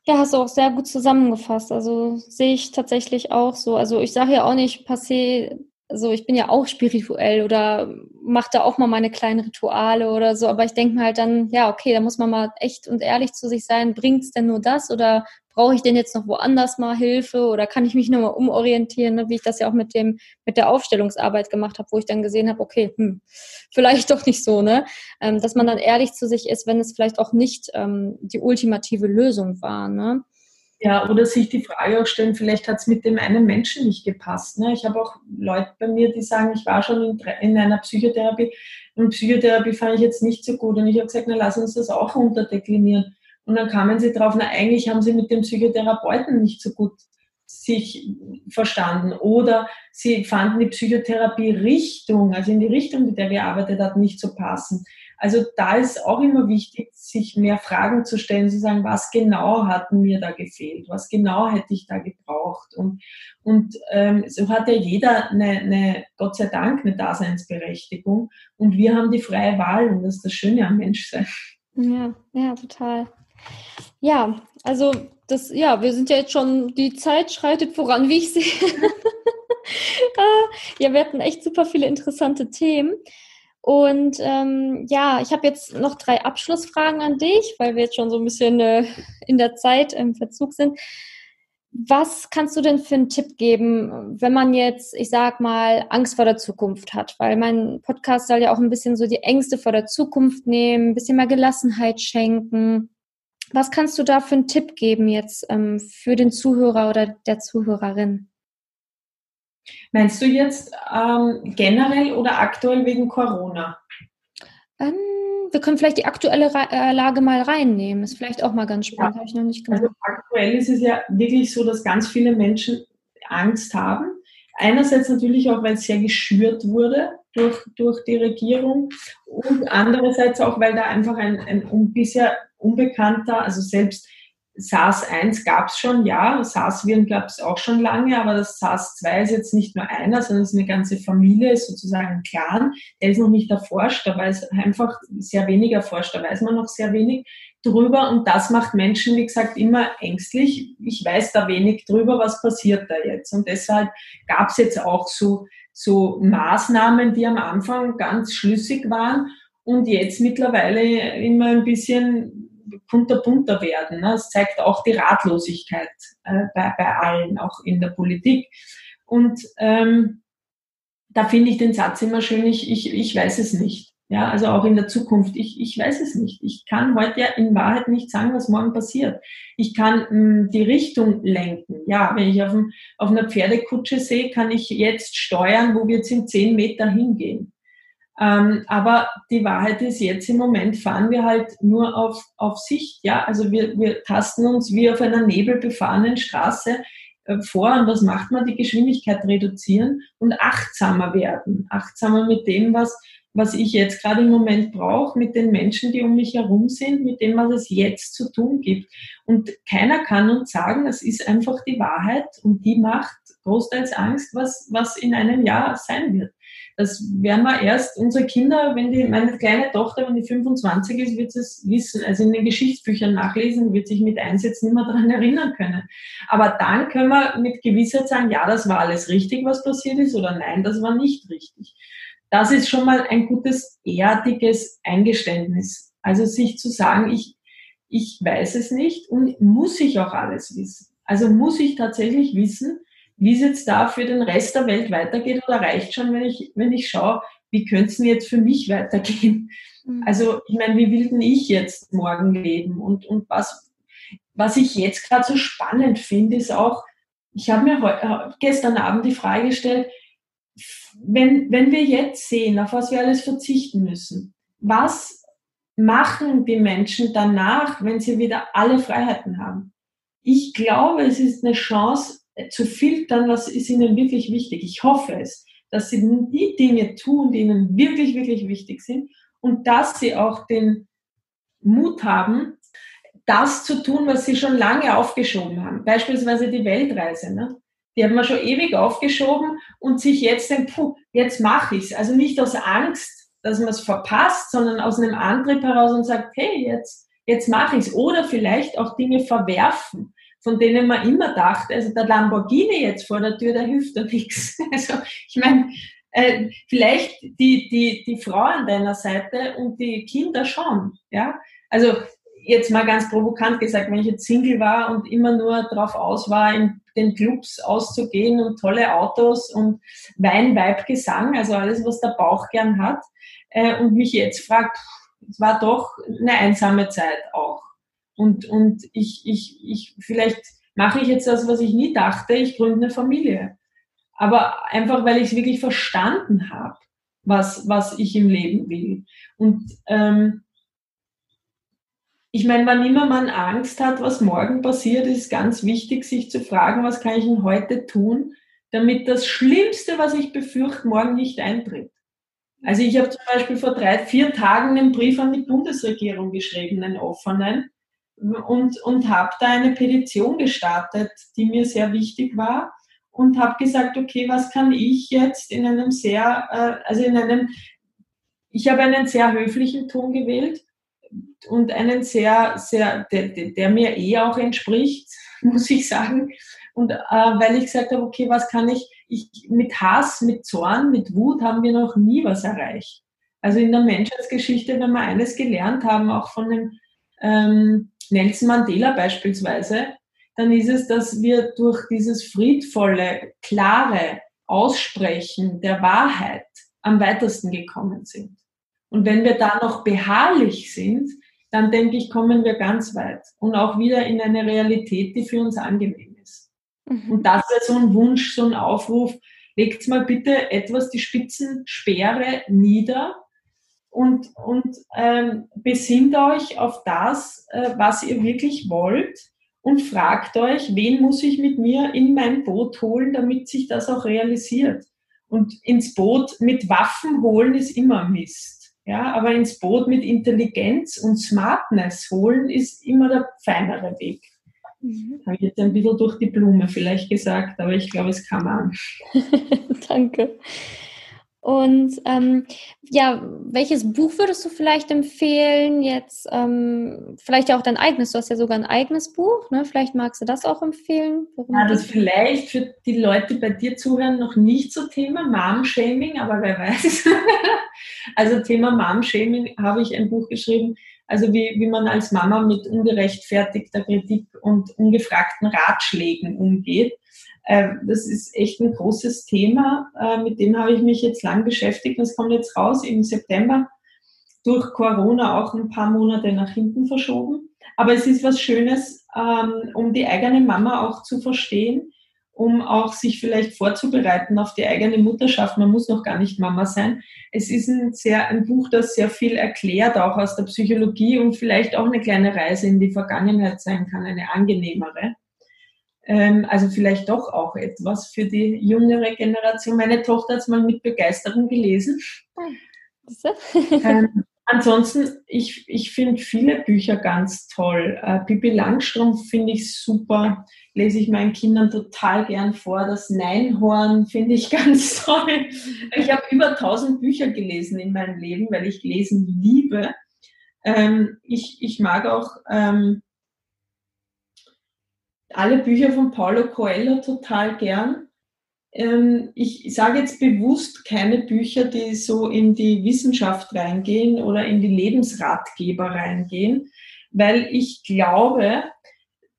ja, hast du auch sehr gut zusammengefasst. Also sehe ich tatsächlich auch so. Also ich sage ja auch nicht passé, also ich bin ja auch spirituell oder mache da auch mal meine kleinen Rituale oder so, aber ich denke mir halt dann, ja, okay, da muss man mal echt und ehrlich zu sich sein, bringt es denn nur das oder brauche ich denn jetzt noch woanders mal Hilfe oder kann ich mich nochmal umorientieren, ne? wie ich das ja auch mit dem, mit der Aufstellungsarbeit gemacht habe, wo ich dann gesehen habe, okay, hm, vielleicht doch nicht so, ne? Ähm, dass man dann ehrlich zu sich ist, wenn es vielleicht auch nicht ähm, die ultimative Lösung war, ne? Ja, oder sich die Frage auch stellen, vielleicht hat es mit dem einen Menschen nicht gepasst. Ne? Ich habe auch Leute bei mir, die sagen, ich war schon in, in, einer Psychotherapie und Psychotherapie fand ich jetzt nicht so gut. Und ich habe gesagt, na lass uns das auch runterdeklinieren. Und dann kamen sie drauf, na eigentlich haben sie mit dem Psychotherapeuten nicht so gut sich verstanden oder sie fanden die Psychotherapie-Richtung, also in die Richtung, mit der wir arbeitet hat, nicht so passend. Also da ist auch immer wichtig, sich mehr Fragen zu stellen, zu sagen, was genau hat mir da gefehlt, was genau hätte ich da gebraucht. Und, und ähm, so hat ja jeder eine, eine, Gott sei Dank, eine Daseinsberechtigung. Und wir haben die freie Wahl und das ist das Schöne am Menschsein. Ja, ja, total. Ja, also das, ja, wir sind ja jetzt schon, die Zeit schreitet voran, wie ich sehe. Ah, ja, wir hatten echt super viele interessante Themen. Und ähm, ja, ich habe jetzt noch drei Abschlussfragen an dich, weil wir jetzt schon so ein bisschen äh, in der Zeit im Verzug sind. Was kannst du denn für einen Tipp geben, wenn man jetzt, ich sag mal, Angst vor der Zukunft hat? Weil mein Podcast soll ja auch ein bisschen so die Ängste vor der Zukunft nehmen, ein bisschen mehr Gelassenheit schenken. Was kannst du da für einen Tipp geben jetzt ähm, für den Zuhörer oder der Zuhörerin? Meinst du jetzt ähm, generell oder aktuell wegen Corona? Ähm, wir können vielleicht die aktuelle äh, Lage mal reinnehmen. Ist vielleicht auch mal ganz spannend, ja. habe ich noch nicht gemacht. Also aktuell ist es ja wirklich so, dass ganz viele Menschen Angst haben. Einerseits natürlich auch, weil es sehr geschürt wurde durch, durch die Regierung und andererseits auch, weil da einfach ein, ein bisher unbekannter, also selbst SARS-1 gab es schon, ja, SARS-Viren gab es auch schon lange, aber das SARS-2 ist jetzt nicht nur einer, sondern es ist eine ganze Familie, ist sozusagen ein Clan. Der ist noch nicht erforscht, da weiß einfach sehr wenig erforscht, da weiß man noch sehr wenig drüber und das macht Menschen, wie gesagt, immer ängstlich. Ich weiß da wenig drüber, was passiert da jetzt und deshalb gab es jetzt auch so, so Maßnahmen, die am Anfang ganz schlüssig waren und jetzt mittlerweile immer ein bisschen kunterbunter werden. Ne? Das zeigt auch die Ratlosigkeit äh, bei, bei allen, auch in der Politik. Und ähm, da finde ich den Satz immer schön, ich, ich, ich weiß es nicht. Ja, also auch in der Zukunft, ich, ich weiß es nicht. Ich kann heute ja in Wahrheit nicht sagen, was morgen passiert. Ich kann mh, hm, die Richtung lenken. Ja, wenn ich auf, dem, auf einer Pferdekutsche sehe, kann ich jetzt steuern, wo wir jetzt in zehn Meter hingehen. Ähm, aber die Wahrheit ist, jetzt im Moment fahren wir halt nur auf, auf Sicht. Ja? Also wir, wir tasten uns wie auf einer nebelbefahrenen Straße äh, vor. Und was macht man? Die Geschwindigkeit reduzieren und achtsamer werden. Achtsamer mit dem, was, was ich jetzt gerade im Moment brauche, mit den Menschen, die um mich herum sind, mit dem, was es jetzt zu tun gibt. Und keiner kann uns sagen, es ist einfach die Wahrheit und die macht großteils Angst, was, was in einem Jahr sein wird. Das werden wir erst, unsere Kinder, wenn die, meine kleine Tochter, wenn die 25 ist, wird sie es wissen, also in den Geschichtsbüchern nachlesen, wird sich mit Einsätzen nicht mehr daran erinnern können. Aber dann können wir mit Gewissheit sagen, ja, das war alles richtig, was passiert ist, oder nein, das war nicht richtig. Das ist schon mal ein gutes, erdiges Eingeständnis. Also sich zu sagen, ich, ich weiß es nicht und muss ich auch alles wissen. Also muss ich tatsächlich wissen, wie es jetzt da für den Rest der Welt weitergeht oder reicht schon, wenn ich, wenn ich schaue, wie könnte es denn jetzt für mich weitergehen? Mhm. Also ich meine, wie will denn ich jetzt morgen leben? Und, und was, was ich jetzt gerade so spannend finde, ist auch, ich habe mir äh, gestern Abend die Frage gestellt, wenn, wenn wir jetzt sehen, auf was wir alles verzichten müssen, was machen die Menschen danach, wenn sie wieder alle Freiheiten haben? Ich glaube, es ist eine Chance, zu filtern, was ist ihnen wirklich wichtig. Ich hoffe es, dass sie die Dinge tun, die ihnen wirklich, wirklich wichtig sind und dass sie auch den Mut haben, das zu tun, was sie schon lange aufgeschoben haben. Beispielsweise die Weltreise. Ne? Die haben wir schon ewig aufgeschoben und sich jetzt denkt, puh, jetzt mache ich es. Also nicht aus Angst, dass man es verpasst, sondern aus einem Antrieb heraus und sagt, hey, jetzt, jetzt mache ich es. Oder vielleicht auch Dinge verwerfen von denen man immer dachte, also der Lamborghini jetzt vor der Tür, der hilft da nichts. Also ich meine, äh, vielleicht die, die, die Frau an deiner Seite und die Kinder schon. Ja? Also jetzt mal ganz provokant gesagt, wenn ich jetzt Single war und immer nur darauf aus war, in den Clubs auszugehen und tolle Autos und Wein, Weib, Gesang, also alles, was der Bauch gern hat, äh, und mich jetzt fragt, es war doch eine einsame Zeit auch. Und, und ich, ich, ich, vielleicht mache ich jetzt das, was ich nie dachte, ich gründe eine Familie. Aber einfach, weil ich es wirklich verstanden habe, was, was ich im Leben will. Und ähm, ich meine, wann immer man Angst hat, was morgen passiert, ist ganz wichtig, sich zu fragen, was kann ich denn heute tun, damit das Schlimmste, was ich befürchte, morgen nicht eintritt. Also ich habe zum Beispiel vor drei, vier Tagen einen Brief an die Bundesregierung geschrieben, einen offenen, und, und habe da eine Petition gestartet, die mir sehr wichtig war und habe gesagt, okay, was kann ich jetzt in einem sehr, äh, also in einem, ich habe einen sehr höflichen Ton gewählt und einen sehr, sehr, der, der mir eh auch entspricht, muss ich sagen. Und äh, weil ich gesagt habe, okay, was kann ich, ich, mit Hass, mit Zorn, mit Wut haben wir noch nie was erreicht. Also in der Menschheitsgeschichte, wenn wir eines gelernt haben, auch von dem ähm, Nelson Mandela beispielsweise, dann ist es, dass wir durch dieses friedvolle, klare Aussprechen der Wahrheit am weitesten gekommen sind. Und wenn wir da noch beharrlich sind, dann denke ich, kommen wir ganz weit und auch wieder in eine Realität, die für uns angenehm ist. Mhm. Und das wäre so ein Wunsch, so ein Aufruf, legt mal bitte etwas die Spitzensperre nieder und, und ähm, besinnt euch auf das, äh, was ihr wirklich wollt und fragt euch, wen muss ich mit mir in mein Boot holen, damit sich das auch realisiert. Und ins Boot mit Waffen holen ist immer Mist. Ja, aber ins Boot mit Intelligenz und Smartness holen ist immer der feinere Weg. Mhm. Habe ich jetzt ein bisschen durch die Blume vielleicht gesagt, aber ich glaube, es kam an. Danke. Und ähm, ja, welches Buch würdest du vielleicht empfehlen? Jetzt ähm, vielleicht ja auch dein eigenes. Du hast ja sogar ein eigenes Buch. Ne? Vielleicht magst du das auch empfehlen. Worum ja, das vielleicht für die Leute, die bei dir zuhören, noch nicht so Thema Mom-Shaming, aber wer weiß. also Thema Mom-Shaming habe ich ein Buch geschrieben. Also wie, wie man als Mama mit ungerechtfertigter Kritik und ungefragten Ratschlägen umgeht. Äh, das ist echt ein großes Thema. Äh, mit dem habe ich mich jetzt lang beschäftigt. Das kommt jetzt raus im September. Durch Corona auch ein paar Monate nach hinten verschoben. Aber es ist was Schönes, ähm, um die eigene Mama auch zu verstehen, um auch sich vielleicht vorzubereiten auf die eigene Mutterschaft. Man muss noch gar nicht Mama sein. Es ist ein, sehr, ein Buch, das sehr viel erklärt, auch aus der Psychologie und vielleicht auch eine kleine Reise in die Vergangenheit sein kann, eine angenehmere. Ähm, also vielleicht doch auch etwas für die jüngere Generation. Meine Tochter hat es mal mit Begeisterung gelesen. ähm, ansonsten, ich, ich finde viele Bücher ganz toll. Äh, Pippi Langstrumpf finde ich super, lese ich meinen Kindern total gern vor. Das Neinhorn finde ich ganz toll. Ich habe über 1000 Bücher gelesen in meinem Leben, weil ich Lesen liebe. Ähm, ich, ich mag auch ähm, alle Bücher von Paulo Coelho total gern. Ähm, ich sage jetzt bewusst keine Bücher, die so in die Wissenschaft reingehen oder in die Lebensratgeber reingehen, weil ich glaube,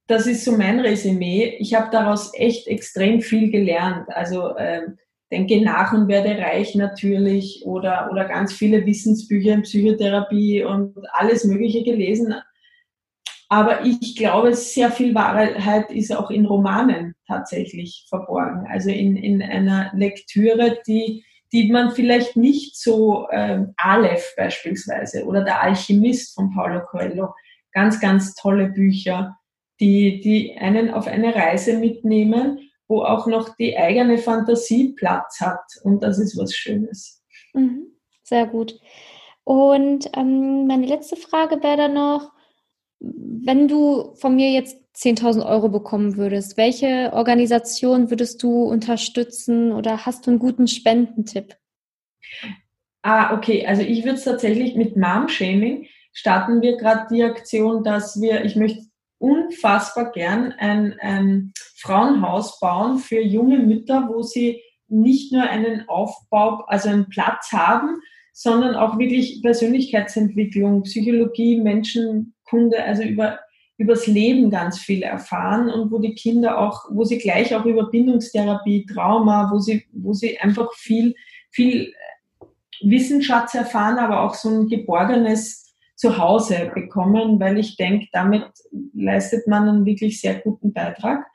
das ist so mein Resümee. Ich habe daraus echt extrem viel gelernt. Also ähm, denke nach und werde reich natürlich oder, oder ganz viele Wissensbücher in Psychotherapie und alles Mögliche gelesen. Aber ich glaube, sehr viel Wahrheit ist auch in Romanen tatsächlich verborgen. Also in, in einer Lektüre, die, die man vielleicht nicht so, ähm, Aleph beispielsweise oder Der Alchemist von Paulo Coelho, ganz, ganz tolle Bücher, die, die einen auf eine Reise mitnehmen, wo auch noch die eigene Fantasie Platz hat. Und das ist was Schönes. Mhm, sehr gut. Und ähm, meine letzte Frage wäre dann noch, wenn du von mir jetzt 10.000 Euro bekommen würdest, welche Organisation würdest du unterstützen oder hast du einen guten Spendentipp? Ah, okay. Also ich würde es tatsächlich mit Mom-Shaming starten wir gerade die Aktion, dass wir, ich möchte unfassbar gern ein, ein Frauenhaus bauen für junge Mütter, wo sie nicht nur einen Aufbau, also einen Platz haben, sondern auch wirklich Persönlichkeitsentwicklung, Psychologie, Menschenkunde, also über übers Leben ganz viel erfahren und wo die Kinder auch, wo sie gleich auch über Bindungstherapie, Trauma, wo sie, wo sie einfach viel, viel Wissensschatz erfahren, aber auch so ein geborgenes Zuhause bekommen, weil ich denke, damit leistet man einen wirklich sehr guten Beitrag.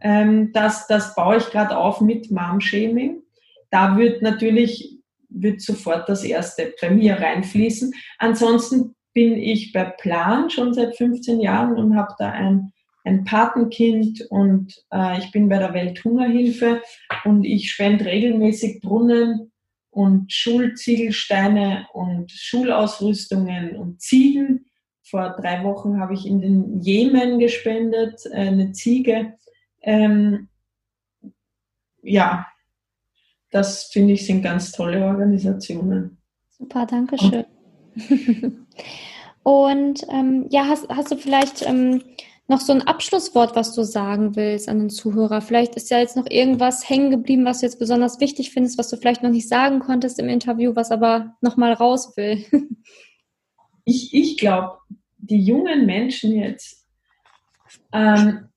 Ähm, das, das baue ich gerade auf mit Mom-Shaming. Da wird natürlich wird sofort das erste bei mir reinfließen. Ansonsten bin ich bei Plan schon seit 15 Jahren und habe da ein, ein Patenkind und äh, ich bin bei der Welthungerhilfe und ich spende regelmäßig Brunnen und Schulziegelsteine und Schulausrüstungen und Ziegen. Vor drei Wochen habe ich in den Jemen gespendet, äh, eine Ziege. Ähm, ja, das finde ich sind ganz tolle Organisationen. Super, danke schön. Und ähm, ja, hast, hast du vielleicht ähm, noch so ein Abschlusswort, was du sagen willst an den Zuhörer? Vielleicht ist ja jetzt noch irgendwas hängen geblieben, was du jetzt besonders wichtig findest, was du vielleicht noch nicht sagen konntest im Interview, was aber nochmal raus will. ich ich glaube, die jungen Menschen jetzt ähm,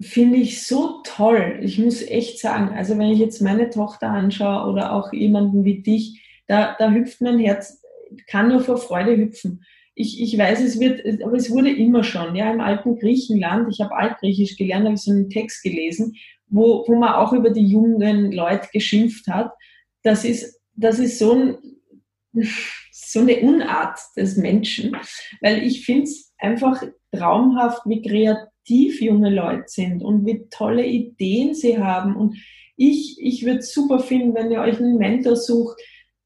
finde ich so toll. Ich muss echt sagen, also wenn ich jetzt meine Tochter anschaue oder auch jemanden wie dich, da, da hüpft mein Herz, kann nur vor Freude hüpfen. Ich, ich weiß, es wird, aber es wurde immer schon, ja, im alten Griechenland, ich habe Altgriechisch gelernt, habe ich so einen Text gelesen, wo, wo man auch über die jungen Leute geschimpft hat. Das ist, das ist so, ein, so eine Unart des Menschen, weil ich finde es einfach traumhaft, wie kreativ junge Leute sind und wie tolle Ideen sie haben. Und ich, ich würde super finden, wenn ihr euch einen Mentor sucht,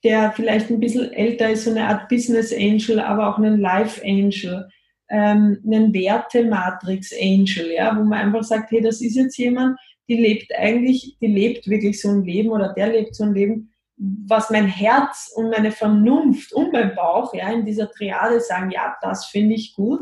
der vielleicht ein bisschen älter ist, so eine Art Business Angel, aber auch einen Life Angel, ähm, einen Werte-Matrix Angel, ja, wo man einfach sagt, hey, das ist jetzt jemand, die lebt eigentlich, die lebt wirklich so ein Leben oder der lebt so ein Leben, was mein Herz und meine Vernunft und mein Bauch ja in dieser Triade sagen, ja, das finde ich gut.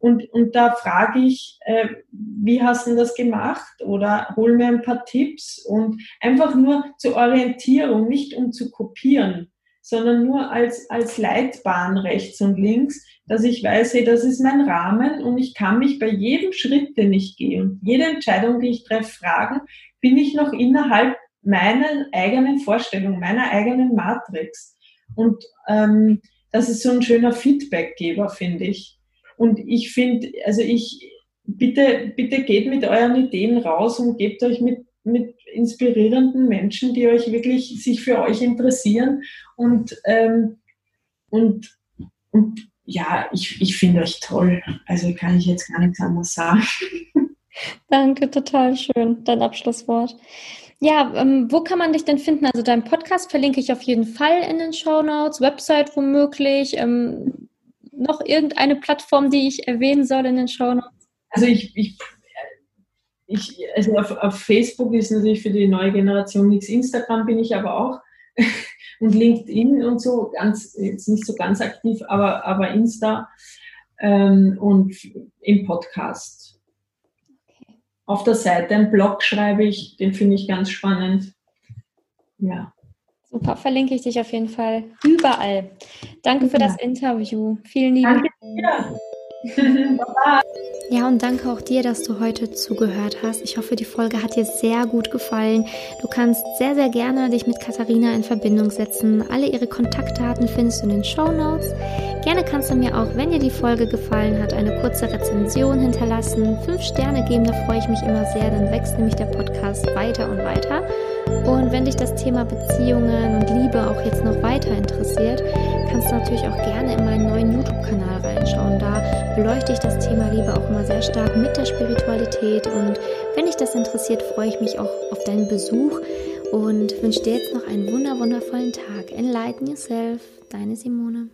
Und, und da frage ich, äh, wie hast du das gemacht? Oder hol mir ein paar Tipps und einfach nur zur Orientierung, nicht um zu kopieren, sondern nur als, als Leitbahn rechts und links, dass ich weiß, hey, das ist mein Rahmen und ich kann mich bei jedem Schritt, den ich gehe und jede Entscheidung, die ich treffe, fragen, bin ich noch innerhalb meiner eigenen Vorstellung, meiner eigenen Matrix. Und ähm, das ist so ein schöner Feedbackgeber, finde ich. Und ich finde, also ich, bitte, bitte geht mit euren Ideen raus und gebt euch mit, mit inspirierenden Menschen, die euch wirklich sich für euch interessieren und, ähm, und, und ja, ich, ich finde euch toll. Also kann ich jetzt gar nichts anderes sagen. Danke, total schön, dein Abschlusswort. Ja, ähm, wo kann man dich denn finden? Also deinen Podcast verlinke ich auf jeden Fall in den Show Notes, Website womöglich. Ähm, noch irgendeine Plattform, die ich erwähnen soll in den Show Notes? Also ich, ich, ich also auf, auf, Facebook ist natürlich für die neue Generation nichts. Instagram bin ich aber auch. und LinkedIn und so, ganz, jetzt nicht so ganz aktiv, aber, aber Insta ähm, und im Podcast. Okay. Auf der Seite einen Blog schreibe ich, den finde ich ganz spannend. Ja. Super, verlinke ich dich auf jeden Fall überall. Danke für das Interview. Vielen lieben Dank. Ja, und danke auch dir, dass du heute zugehört hast. Ich hoffe, die Folge hat dir sehr gut gefallen. Du kannst sehr, sehr gerne dich mit Katharina in Verbindung setzen. Alle ihre Kontaktdaten findest du in den Show Notes. Gerne kannst du mir auch, wenn dir die Folge gefallen hat, eine kurze Rezension hinterlassen. Fünf Sterne geben, da freue ich mich immer sehr. Dann wächst nämlich der Podcast weiter und weiter. Und wenn dich das Thema Beziehungen und Liebe auch jetzt noch weiter interessiert, kannst du natürlich auch gerne in meinen neuen YouTube-Kanal reinschauen. Da beleuchte ich das Thema Liebe auch immer sehr stark mit der Spiritualität. Und wenn dich das interessiert, freue ich mich auch auf deinen Besuch und wünsche dir jetzt noch einen wunder wundervollen Tag. Enlighten yourself, deine Simone.